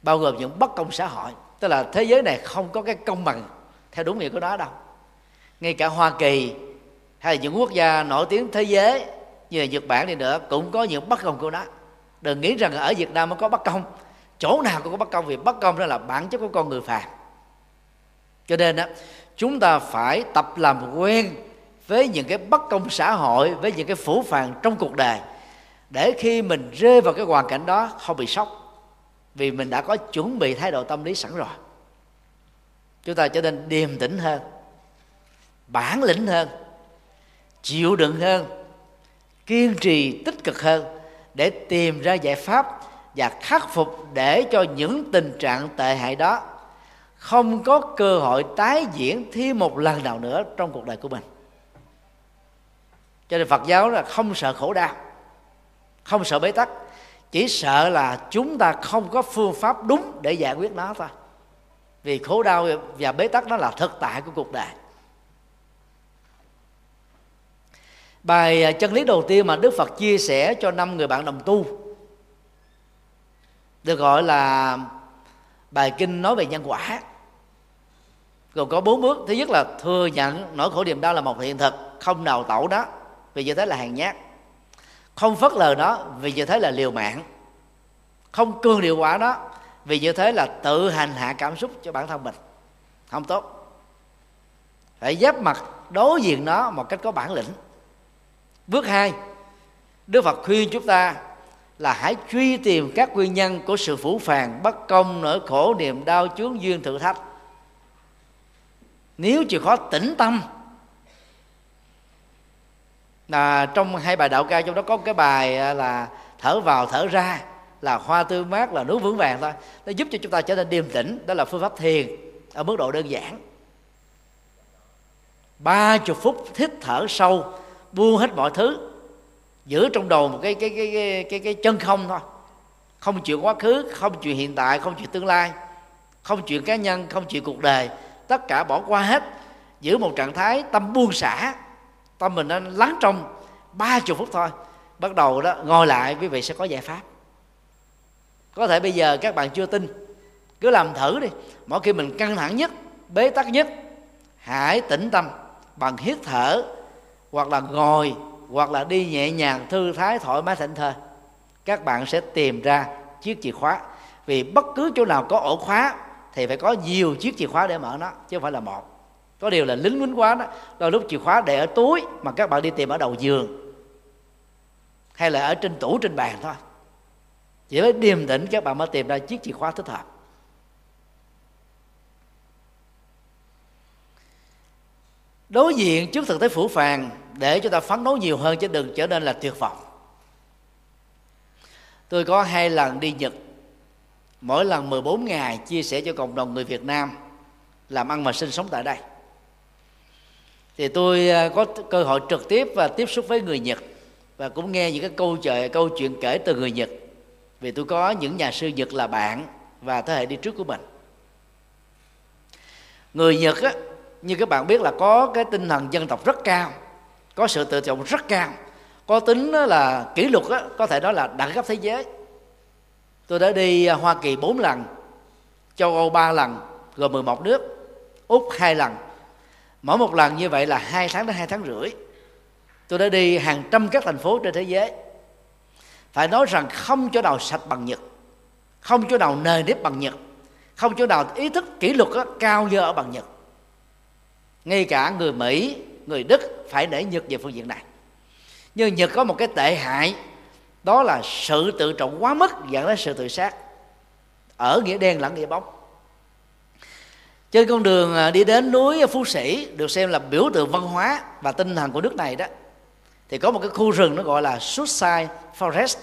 Bao gồm những bất công xã hội. Tức là thế giới này không có cái công bằng theo đúng nghĩa của nó đâu. Ngay cả hoa kỳ hay là những quốc gia nổi tiếng thế giới như là nhật bản đi nữa cũng có những bất công của nó. Đừng nghĩ rằng ở việt nam mới có bất công. Chỗ nào cũng có bất công vì bất công đó là bản chất của con người phàm. Cho nên đó chúng ta phải tập làm quen với những cái bất công xã hội, với những cái phủ phàng trong cuộc đời. Để khi mình rơi vào cái hoàn cảnh đó, không bị sốc. Vì mình đã có chuẩn bị thái độ tâm lý sẵn rồi. Chúng ta trở nên điềm tĩnh hơn, bản lĩnh hơn, chịu đựng hơn, kiên trì, tích cực hơn để tìm ra giải pháp và khắc phục để cho những tình trạng tệ hại đó không có cơ hội tái diễn thêm một lần nào nữa trong cuộc đời của mình. Cho nên phật giáo là không sợ khổ đau, không sợ bế tắc, chỉ sợ là chúng ta không có phương pháp đúng để giải quyết nó thôi. Vì khổ đau và bế tắc nó là thực tại của cuộc đời. Bài à, chân lý đầu tiên mà đức phật chia sẻ cho năm người bạn đồng tu, được gọi là bài kinh nói về nhân quả gồm có bốn bước. Thứ nhất là thừa nhận nỗi khổ niềm đau là một hiện thực, không đào tẩu đó, vì như thế là hàng nhát. Không phớt lờ nó, vì như thế là liều mạng. Không cương điều quả đó vì như thế là tự hành hạ cảm xúc cho bản thân mình. Không tốt. Phải giáp mặt, đối diện nó một cách có bản lĩnh. Bước hai, đức phật khuyên chúng ta là hãy truy tìm các nguyên nhân của sự phủ phàng, bất công, nỗi khổ niềm đau, chướng duyên thử thách nếu chịu khó tĩnh tâm là trong hai bài đạo ca trong đó có cái bài à, là thở vào thở ra là hoa tươi mát là núi vững vàng thôi. Nó giúp cho chúng ta trở nên điềm tĩnh đó là phương pháp thiền ở mức độ đơn giản. Ba chục phút hít thở sâu buông hết mọi thứ giữ trong đầu một cái cái cái cái cái, cái chân không thôi. Không chuyện quá khứ không chuyện hiện tại không chuyện tương lai không chuyện cá nhân không chuyện cuộc đời tất cả bỏ qua hết, giữ một trạng thái tâm buông xả, tâm mình nó lắng trong ba chục phút thôi. Bắt đầu đó, ngồi lại, quý vị sẽ có giải pháp. Có thể bây giờ các bạn chưa tin, cứ làm thử đi. Mỗi khi mình căng thẳng nhất, bế tắc nhất, hãy tĩnh tâm bằng hít thở, hoặc là ngồi, hoặc là đi nhẹ nhàng, thư thái, thoải mái, thảnh thơi. Các bạn sẽ tìm ra chiếc chìa khóa. Vì bất cứ chỗ nào có ổ khóa thì phải có nhiều chiếc chìa khóa để mở nó, chứ không phải là một. Có điều là lính quýnh quá đó đôi lúc chìa khóa để ở túi mà các bạn đi tìm ở đầu giường, hay là ở trên tủ trên bàn thôi. Chỉ với điềm tĩnh các bạn mới tìm ra chiếc chìa khóa thích hợp. Đối diện trước thực tế phủ phàng để chúng ta phấn đấu nhiều hơn chứ đừng trở nên là tuyệt vọng. Tôi có hai lần đi Nhật mỗi lần 14 ngày chia sẻ cho cộng đồng người Việt Nam làm ăn và sinh sống tại đây. Thì tôi à, có cơ hội trực tiếp và tiếp xúc với người Nhật và cũng nghe những cái câu chuyện câu chuyện kể từ người Nhật vì tôi có những nhà sư Nhật là bạn và thế hệ đi trước của mình. Người Nhật á, như các bạn biết là có cái tinh thần dân tộc rất cao có sự tự trọng rất cao có tính là kỷ luật á, có thể nói là đẳng cấp thế giới tôi đã đi à, Hoa Kỳ 4 lần châu Âu 3 lần gồm 11 nước Úc hai lần. Mỗi một lần như vậy là hai tháng đến hai tháng rưỡi. Tôi đã đi hàng trăm các thành phố trên thế giới. Phải nói rằng không chỗ nào sạch bằng nhật không chỗ nào nề nếp bằng nhật không chỗ nào ý thức kỷ luật đó, cao như ở bằng nhật. Ngay cả người mỹ người đức phải để nhật về phương diện này. Nhưng nhật có một cái tệ hại đó là sự tự trọng quá mức, dẫn đến sự tự sát. Ở nghĩa đen lẫn nghĩa bóng. Trên con đường à, đi đến núi phú sĩ, được xem là biểu tượng văn hóa và tinh thần của nước này đó, thì có một cái khu rừng nó gọi là Suicide Forest,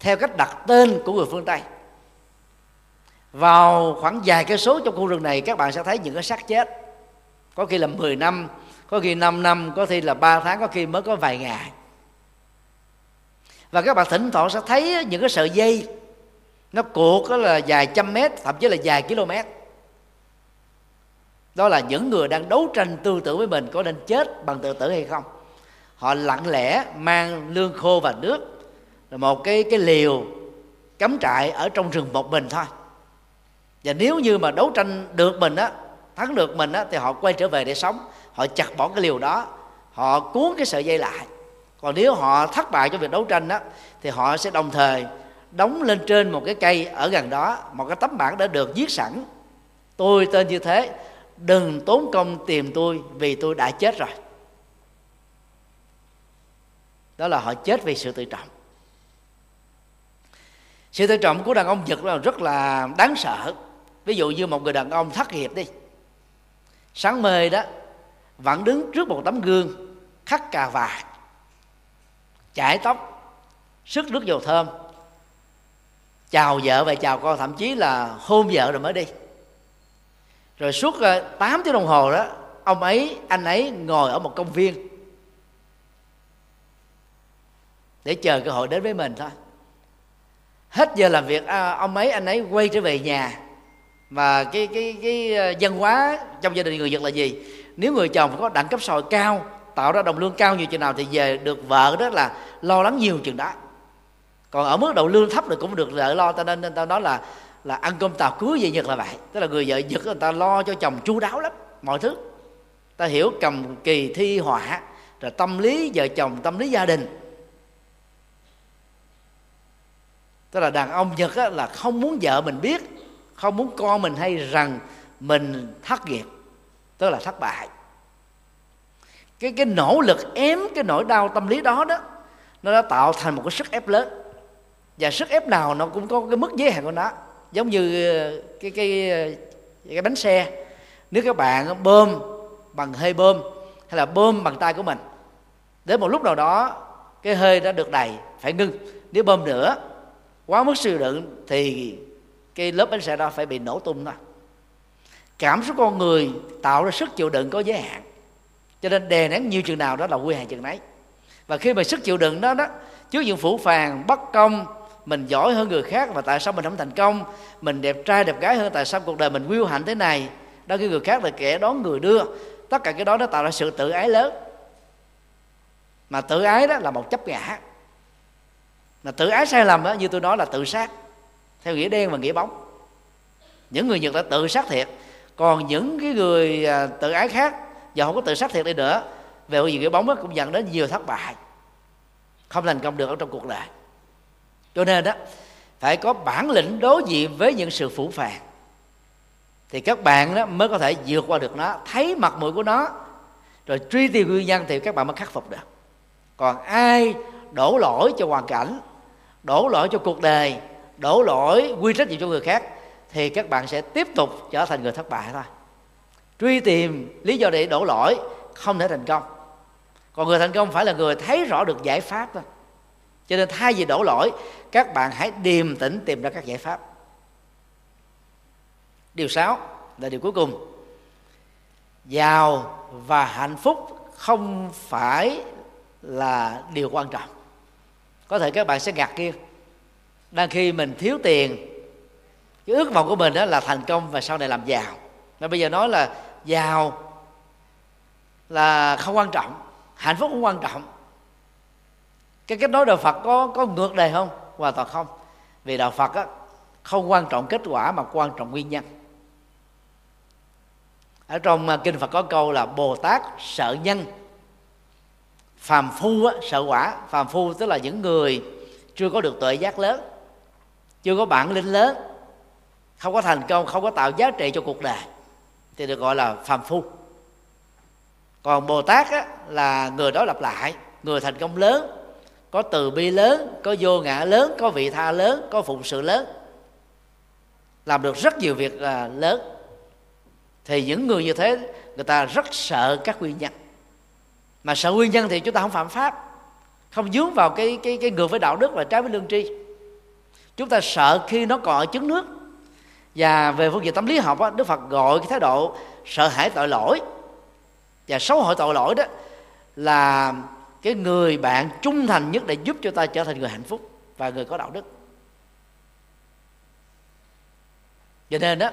theo cách đặt tên của người phương Tây. Vào khoảng vài cây số trong khu rừng này, các bạn sẽ thấy những cái xác chết. Có khi là 10 năm, có khi 5 năm, có khi là 3 tháng, có khi mới có vài ngày và các bạn thỉnh thoảng sẽ thấy những cái sợi dây, nó cuộc đó là dài trăm mét, thậm chí là dài km. Đó là những người đang đấu tranh tư tưởng với mình có nên chết bằng tự tử hay không. Họ lặng lẽ mang lương khô và nước là một cái cái liều cắm trại ở trong rừng một mình thôi. Và nếu như mà đấu tranh được mình á, thắng được mình á, thì họ quay trở về để sống. Họ chặt bỏ cái liều đó, họ cuốn cái sợi dây lại còn nếu họ thất bại trong việc đấu tranh đó thì họ sẽ đồng thời đóng lên trên một cái cây ở gần đó, một cái tấm bảng đã được viết sẵn. Tôi tên như thế, đừng tốn công tìm tôi vì tôi đã chết rồi. Đó là họ chết vì sự tự trọng. Sự tự trọng của đàn ông nhật là rất là đáng sợ. Ví dụ như một người đàn ông thất nghiệp đi, sáng mê đó, vẫn đứng trước một tấm gương khắc cà vạt chải tóc, sức nước dầu thơm. Chào vợ và chào con, thậm chí là hôn vợ rồi mới đi. Rồi suốt ờ, 8 tiếng đồng hồ đó, ông ấy, anh ấy ngồi ở một công viên để chờ cơ hội đến với mình thôi. Hết giờ làm việc ờ, ông ấy, anh ấy quay trở về nhà. Và cái cái cái ờ, văn hóa trong gia đình người Nhật là gì? Nếu người chồng có đẳng cấp sòi cao tạo ra đồng lương cao nhiều chừng nào thì về được vợ đó là lo lắng nhiều chừng đó. Còn ở mức độ lương thấp thì cũng được vợ lo cho nên, người tao nói là là ăn cơm tàu cưới về nhật là vậy. Tức là người vợ nhật người ta lo cho chồng chu đáo lắm mọi thứ. Ta hiểu cầm kỳ thi họa rồi tâm lý vợ chồng tâm lý gia đình. Tức là đàn ông nhật á, là không muốn vợ mình biết không muốn con mình hay rằng mình thất nghiệp tức là thất bại cái cái nỗ lực ém cái nỗi đau tâm lý đó đó, nó đã tạo thành một cái sức ép lớn. Và sức ép nào nó cũng có cái mức giới hạn của nó. Giống như ờ, cái cái ờ, cái bánh xe. Nếu các bạn bơm bằng hơi bơm hay là bơm bằng tay của mình, đến một lúc nào đó cái hơi đã được đầy, phải ngưng. Nếu bơm nữa, quá mức sử đựng thì cái lớp bánh xe đó phải bị nổ tung thôi. Cảm xúc con người tạo ra sức chịu đựng có giới hạn cho nên đè nén nhiều chừng nào đó là quy hàng chừng nấy. Và khi mà sức chịu đựng đó đó trước những phủ phàng bất công, mình giỏi hơn người khác và tại sao mình không thành công? Mình đẹp trai, đẹp gái hơn, tại sao cuộc đời mình quyêu hạnh thế này? Đó cái người khác là kẻ đón người đưa. Tất cả cái đó nó tạo ra sự tự ái lớn. Mà tự ái đó là một chấp ngã. Mà tự ái sai lầm đó như tôi nói là tự sát, theo nghĩa đen và nghĩa bóng. Những người nhật đã tự sát thiệt. Còn những cái người à, tự ái khác và không có tự sát thiệt đi nữa. Về cái bóng đó cũng dẫn đến nhiều thất bại. Không thành công được ở trong cuộc đời. Cho nên đó, phải có bản lĩnh đối diện với những sự phủ phàng. Thì các bạn đó mới có thể vượt qua được nó, thấy mặt mũi của nó, rồi truy tìm nguyên nhân thì các bạn mới khắc phục được. Còn ai đổ lỗi cho hoàn cảnh, đổ lỗi cho cuộc đời, đổ lỗi quy trách nhiệm cho người khác, thì các bạn sẽ tiếp tục trở thành người thất bại thôi truy tìm lý do để đổ lỗi không thể thành công. Còn người thành công phải là người thấy rõ được giải pháp thôi. Cho nên thay vì đổ lỗi, các bạn hãy điềm tĩnh tìm ra các giải pháp. Điều sáu là điều cuối cùng. Giàu và hạnh phúc không phải là điều quan trọng. Có thể các bạn sẽ ngạc nhiên. Đang khi mình thiếu tiền, cái ước vọng của mình đó là thành công và sau này làm giàu. Mà bây giờ nói là giàu là không quan trọng hạnh phúc không quan trọng. Cái kết nối đạo phật có có ngược đề không? Hoàn toàn không. Vì đạo phật á, không quan trọng kết quả mà quan trọng nguyên nhân. Ở trong à, kinh phật có câu là bồ tát sợ nhân phàm phu á, sợ quả. Phàm phu tức là những người chưa có được tuệ giác lớn chưa có bản lĩnh lớn không có thành công không có tạo giá trị cho cuộc đời thì được gọi là phàm phu. Còn bồ tát á, là người đó lặp lại người thành công lớn có từ bi lớn có vô ngã lớn có vị tha lớn có phụng sự lớn làm được rất nhiều việc là lớn. Thì những người như thế người ta rất sợ các nguyên nhân. Mà sợ nguyên nhân thì chúng ta không phạm pháp không dướng vào cái cái cái ngược với đạo đức và trái với lương tri. Chúng ta sợ khi nó còn ở trứng nước và về phương diện tâm lý học á, đức phật gọi cái thái độ sợ hãi tội lỗi. Và xấu hổ tội lỗi đó là cái người bạn trung thành nhất để giúp cho ta trở thành người hạnh phúc và người có đạo đức. Cho nên đó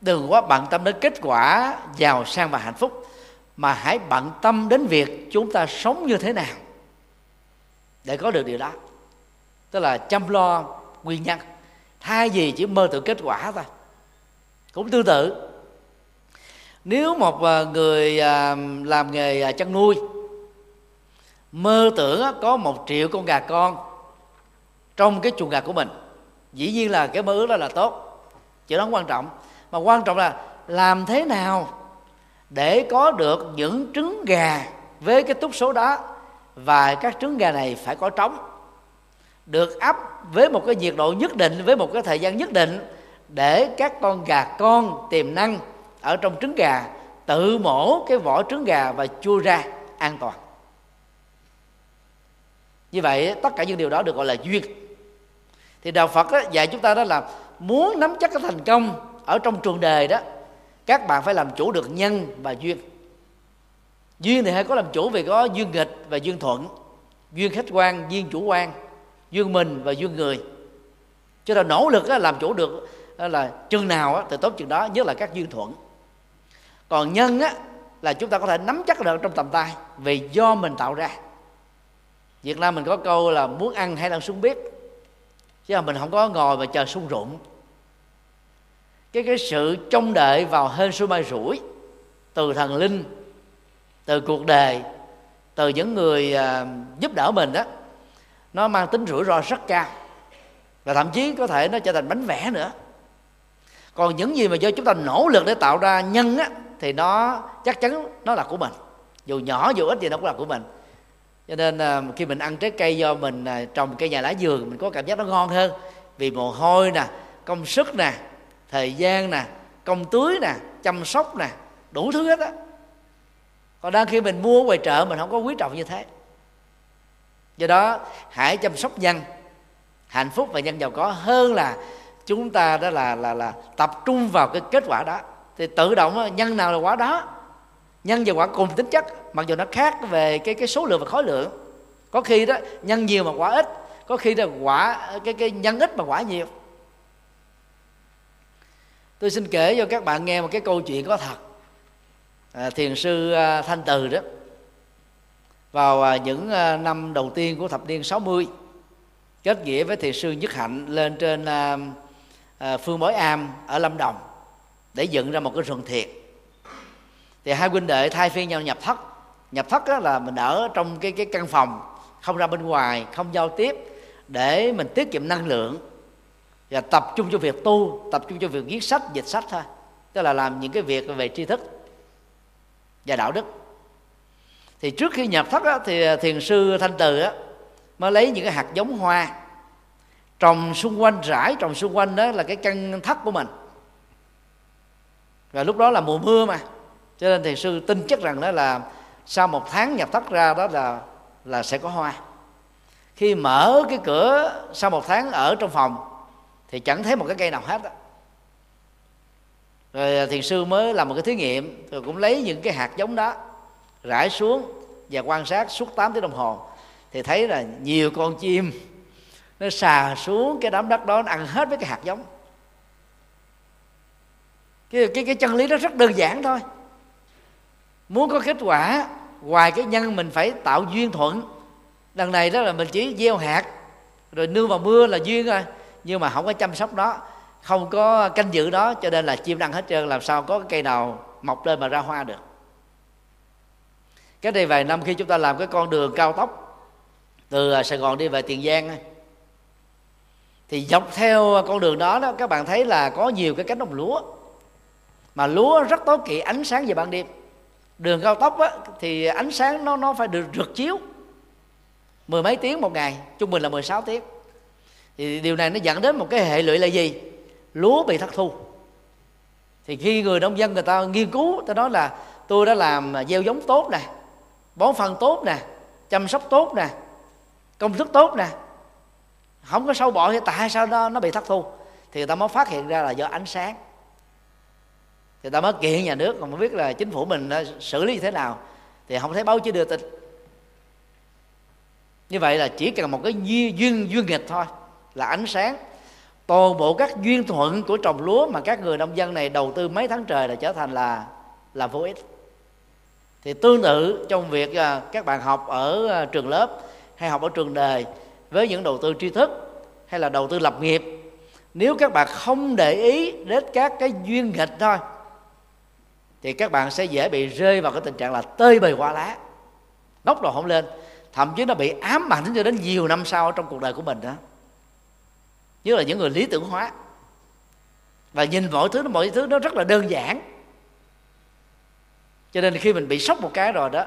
đừng quá bận tâm đến kết quả giàu sang và hạnh phúc mà hãy bận tâm đến việc chúng ta sống như thế nào để có được điều đó. Tức là chăm lo nguyên nhân thay vì chỉ mơ tưởng kết quả thôi. Cũng tương tự. Nếu một ờ, người ờ, làm nghề ờ, chăn nuôi, mơ tưởng có một triệu con gà con trong cái chuồng gà của mình, dĩ nhiên là cái mơ ước đó là tốt. Chuyện đó không quan trọng. Mà quan trọng là làm thế nào để có được những trứng gà với cái túc số đó và các trứng gà này phải có trống được ấp với một cái nhiệt độ nhất định với một cái thời gian nhất định để các con gà con tiềm năng ở trong trứng gà tự mổ cái vỏ trứng gà và chui ra an toàn. Như vậy tất cả những điều đó được gọi là duyên. Thì đạo phật đó, dạy chúng ta đó là muốn nắm chắc cái thành công ở trong trường đề đó các bạn phải làm chủ được nhân và duyên. Duyên thì hay có làm chủ vì có duyên nghịch và duyên thuận. Duyên khách quan duyên chủ quan duyên mình và duyên người. Cho nên nỗ lực làm chủ được là chừng nào thì tốt chừng đó nhất là các duyên thuận. Còn nhân á là chúng ta có thể nắm chắc được trong tầm tay vì do mình tạo ra. Việt Nam mình có câu là muốn ăn hay đang sung biết chứ là mình không có ngồi và chờ sung rụng cái cái sự trông đợi vào hên xui mai rủi từ thần linh từ cuộc đời từ những người uh, giúp đỡ mình đó nó mang tính rủi ro rất cao. Và thậm chí có thể nó trở thành bánh vẽ nữa. Còn những gì mà do chúng ta nỗ lực để tạo ra nhân á, thì nó chắc chắn nó là của mình. Dù nhỏ, dù ít gì nó cũng là của mình. Cho nên à, khi mình ăn trái cây do mình à, trồng cây nhà lá vườn, mình có cảm giác nó ngon hơn. Vì mồ hôi nè, công sức nè, thời gian nè, công tưới nè, chăm sóc nè, đủ thứ hết á. Còn đang khi mình mua ngoài chợ, mình không có quý trọng như thế do đó hãy chăm sóc nhân hạnh phúc và nhân giàu có hơn là chúng ta đó là là là tập trung vào cái kết quả đó. Thì tự động nhân nào là quả đó nhân và quả cùng tính chất mặc dù nó khác về cái cái số lượng và khối lượng. Có khi đó nhân nhiều mà quả ít có khi là quả cái cái nhân ít mà quả nhiều. Tôi xin kể cho các bạn nghe một cái câu chuyện có thật. À, thiền sư à, thanh từ đó vào à, những à, năm đầu tiên của thập niên 60 kết nghĩa với thiền sư nhất hạnh lên trên à, phương bối am ở lâm đồng để dựng ra một cái rừng thiệt. Thì hai huynh đệ thay phiên nhau nhập thất. Nhập thất đó là mình ở trong cái cái căn phòng, không ra bên ngoài, không giao tiếp để mình tiết kiệm năng lượng và tập trung cho việc tu, tập trung cho việc viết sách, dịch sách thôi. Tức là làm những cái việc về tri thức và đạo đức thì trước khi nhập thất á, thì à, thiền sư thanh từ á, mới lấy những cái hạt giống hoa. Trồng xung quanh rải trồng xung quanh đó là cái căn thất của mình. Và lúc đó là mùa mưa mà. Cho nên thiền sư tin chắc rằng đó là sau một tháng nhập thất ra đó là là sẽ có hoa. Khi mở cái cửa sau một tháng ở trong phòng thì chẳng thấy một cái cây nào hết đó. rồi à, thiền sư mới làm một cái thí nghiệm rồi cũng lấy những cái hạt giống đó rải xuống và quan sát suốt 8 tiếng đồng hồ thì thấy là nhiều con chim nó xà xuống cái đám đất đó nó ăn hết với cái hạt giống. Cái, cái, cái chân lý đó rất đơn giản thôi. Muốn có kết quả ngoài cái nhân mình phải tạo duyên thuận lần này đó là mình chỉ gieo hạt rồi nương vào mưa là duyên rồi nhưng mà không có chăm sóc đó không có canh giữ đó cho nên là chim ăn hết trơn làm sao có cái cây nào mọc lên mà ra hoa được cái đây vài năm khi chúng ta làm cái con đường cao tốc từ à, sài gòn đi về tiền giang thì dọc theo con đường đó đó các bạn thấy là có nhiều cái cánh đồng lúa. Mà lúa rất tối kỵ ánh sáng về ban đêm. Đường cao tốc á, thì ánh sáng nó nó phải được rực chiếu. Mười mấy tiếng một ngày trung bình là 16 tiếng. Thì điều này nó dẫn đến một cái hệ lụy là gì? Lúa bị thất thu. Thì khi người nông dân người ta nghiên cứu ta nói là tôi đã làm gieo giống tốt này bón phân tốt nè chăm sóc tốt nè công thức tốt nè. Không có sâu bọ thì tại sao nó nó bị thất thu? Thì người ta mới phát hiện ra là do ánh sáng. Thì ta mới kiện nhà nước còn không biết là chính phủ mình xử lý như thế nào. Thì không thấy báo chí đưa tin. Như vậy là chỉ cần một cái duyên duyên, duyên nghịch thôi là ánh sáng. Toàn bộ các duyên thuận của trồng lúa mà các người nông dân này đầu tư mấy tháng trời là trở thành là là vô ích thì tương tự trong việc à, các bạn học ở à, trường lớp hay học ở trường đời với những đầu tư tri thức hay là đầu tư lập nghiệp, nếu các bạn không để ý đến các cái duyên nghịch thôi, thì các bạn sẽ dễ bị rơi vào cái tình trạng là tơi bời hoa lá ngóc đầu không lên, thậm chí nó bị ám ảnh cho đến nhiều năm sau trong cuộc đời của mình đó. Như là những người lý tưởng hóa. Và nhìn mọi thứ mọi thứ nó rất là đơn giản cho nên khi mình bị sốc một cái rồi đó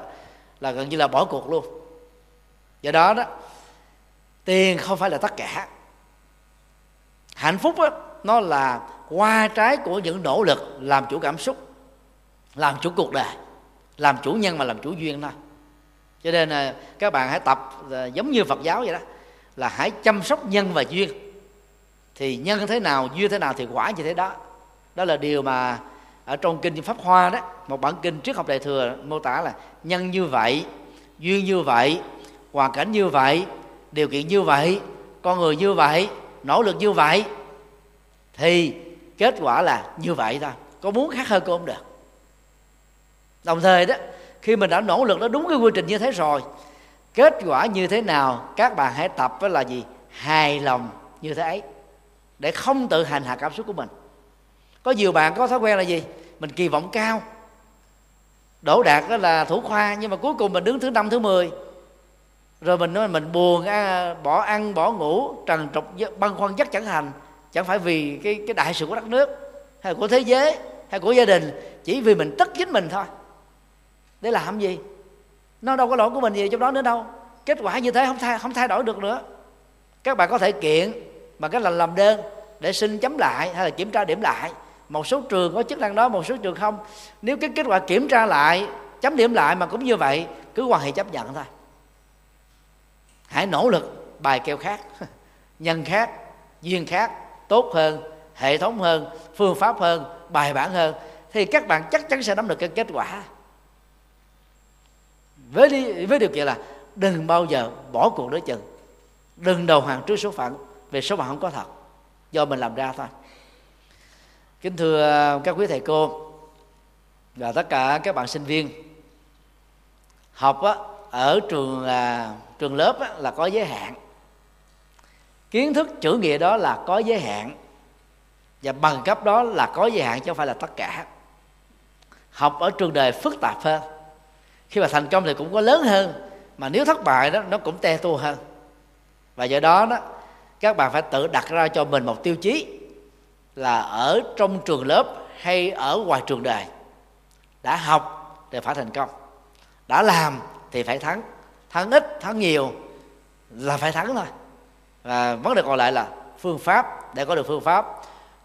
là gần như là bỏ cuộc luôn. Do đó đó tiền không phải là tất cả. Hạnh phúc đó, nó là qua trái của những nỗ lực làm chủ cảm xúc làm chủ cuộc đời làm chủ nhân mà làm chủ duyên thôi. Cho nên là các bạn hãy tập à, giống như phật giáo vậy đó là hãy chăm sóc nhân và duyên. Thì nhân thế nào duyên thế nào thì quả như thế đó. Đó là điều mà ở trong kinh pháp hoa đó, một bản kinh trước học đại thừa mô tả là nhân như vậy, duyên như vậy, hoàn cảnh như vậy, điều kiện như vậy, con người như vậy, nỗ lực như vậy. Thì kết quả là như vậy thôi, có muốn khác hơn cũng không được. Đồng thời đó, khi mình đã nỗ lực nó đúng cái quy trình như thế rồi, kết quả như thế nào, các bạn hãy tập với là gì? Hài lòng như thế ấy, để không tự hành hạ cảm xúc của mình có nhiều bạn có thói quen là gì? Mình kỳ vọng cao. Đổ đạt đó là thủ khoa, nhưng mà cuối cùng mình đứng thứ năm, thứ mười. Rồi mình nói mình buồn à, bỏ ăn, bỏ ngủ trần trục băn khoăn chắc chẳng hành. Chẳng phải vì cái cái đại sự của đất nước, hay của thế giới, hay của gia đình, chỉ vì mình tức chính mình thôi. Để làm gì? Nó đâu có lỗi của mình gì trong đó nữa đâu. Kết quả như thế không thay không thay đổi được nữa. Các bạn có thể kiện bằng cách là làm đơn để xin chấm lại hay là kiểm tra điểm lại một số trường có chức năng đó một số trường không. Nếu cái kết quả kiểm tra lại chấm điểm lại mà cũng như vậy cứ quan hệ chấp nhận thôi. Hãy nỗ lực bài kêu khác *laughs* nhân khác duyên khác tốt hơn hệ thống hơn phương pháp hơn bài bản hơn thì các bạn chắc chắn sẽ nắm được cái kết quả. Với đi, với điều kiện là đừng bao giờ bỏ cuộc đối chừng. Đừng đầu hàng trước số phận về số phận không có thật. Do mình làm ra thôi kính thưa các quý thầy cô và tất cả các bạn sinh viên học á, ở trường à, trường lớp á, là có giới hạn. Kiến thức chữ nghĩa đó là có giới hạn và bằng cấp đó là có giới hạn chứ không phải là tất cả. Học ở trường đời phức tạp hơn. Khi mà thành công thì cũng có lớn hơn mà nếu thất bại đó nó cũng te tua hơn. Và do đó đó các bạn phải tự đặt ra cho mình một tiêu chí là ở trong trường lớp hay ở ngoài trường đời. Đã học thì phải thành công. Đã làm thì phải thắng. Thắng ít, thắng nhiều là phải thắng thôi. Và vấn đề còn lại là phương pháp. Để có được phương pháp,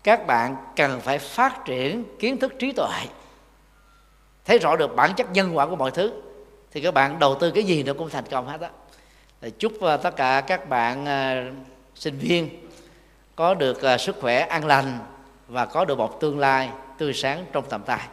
các bạn cần phải phát triển kiến thức trí tuệ. Thấy rõ được bản chất nhân quả của mọi thứ, thì các bạn đầu tư cái gì nó cũng thành công hết á. Chúc ờ, tất cả các bạn ờ, sinh viên có được à, sức khỏe an lành và có được một tương lai tươi sáng trong tầm tay.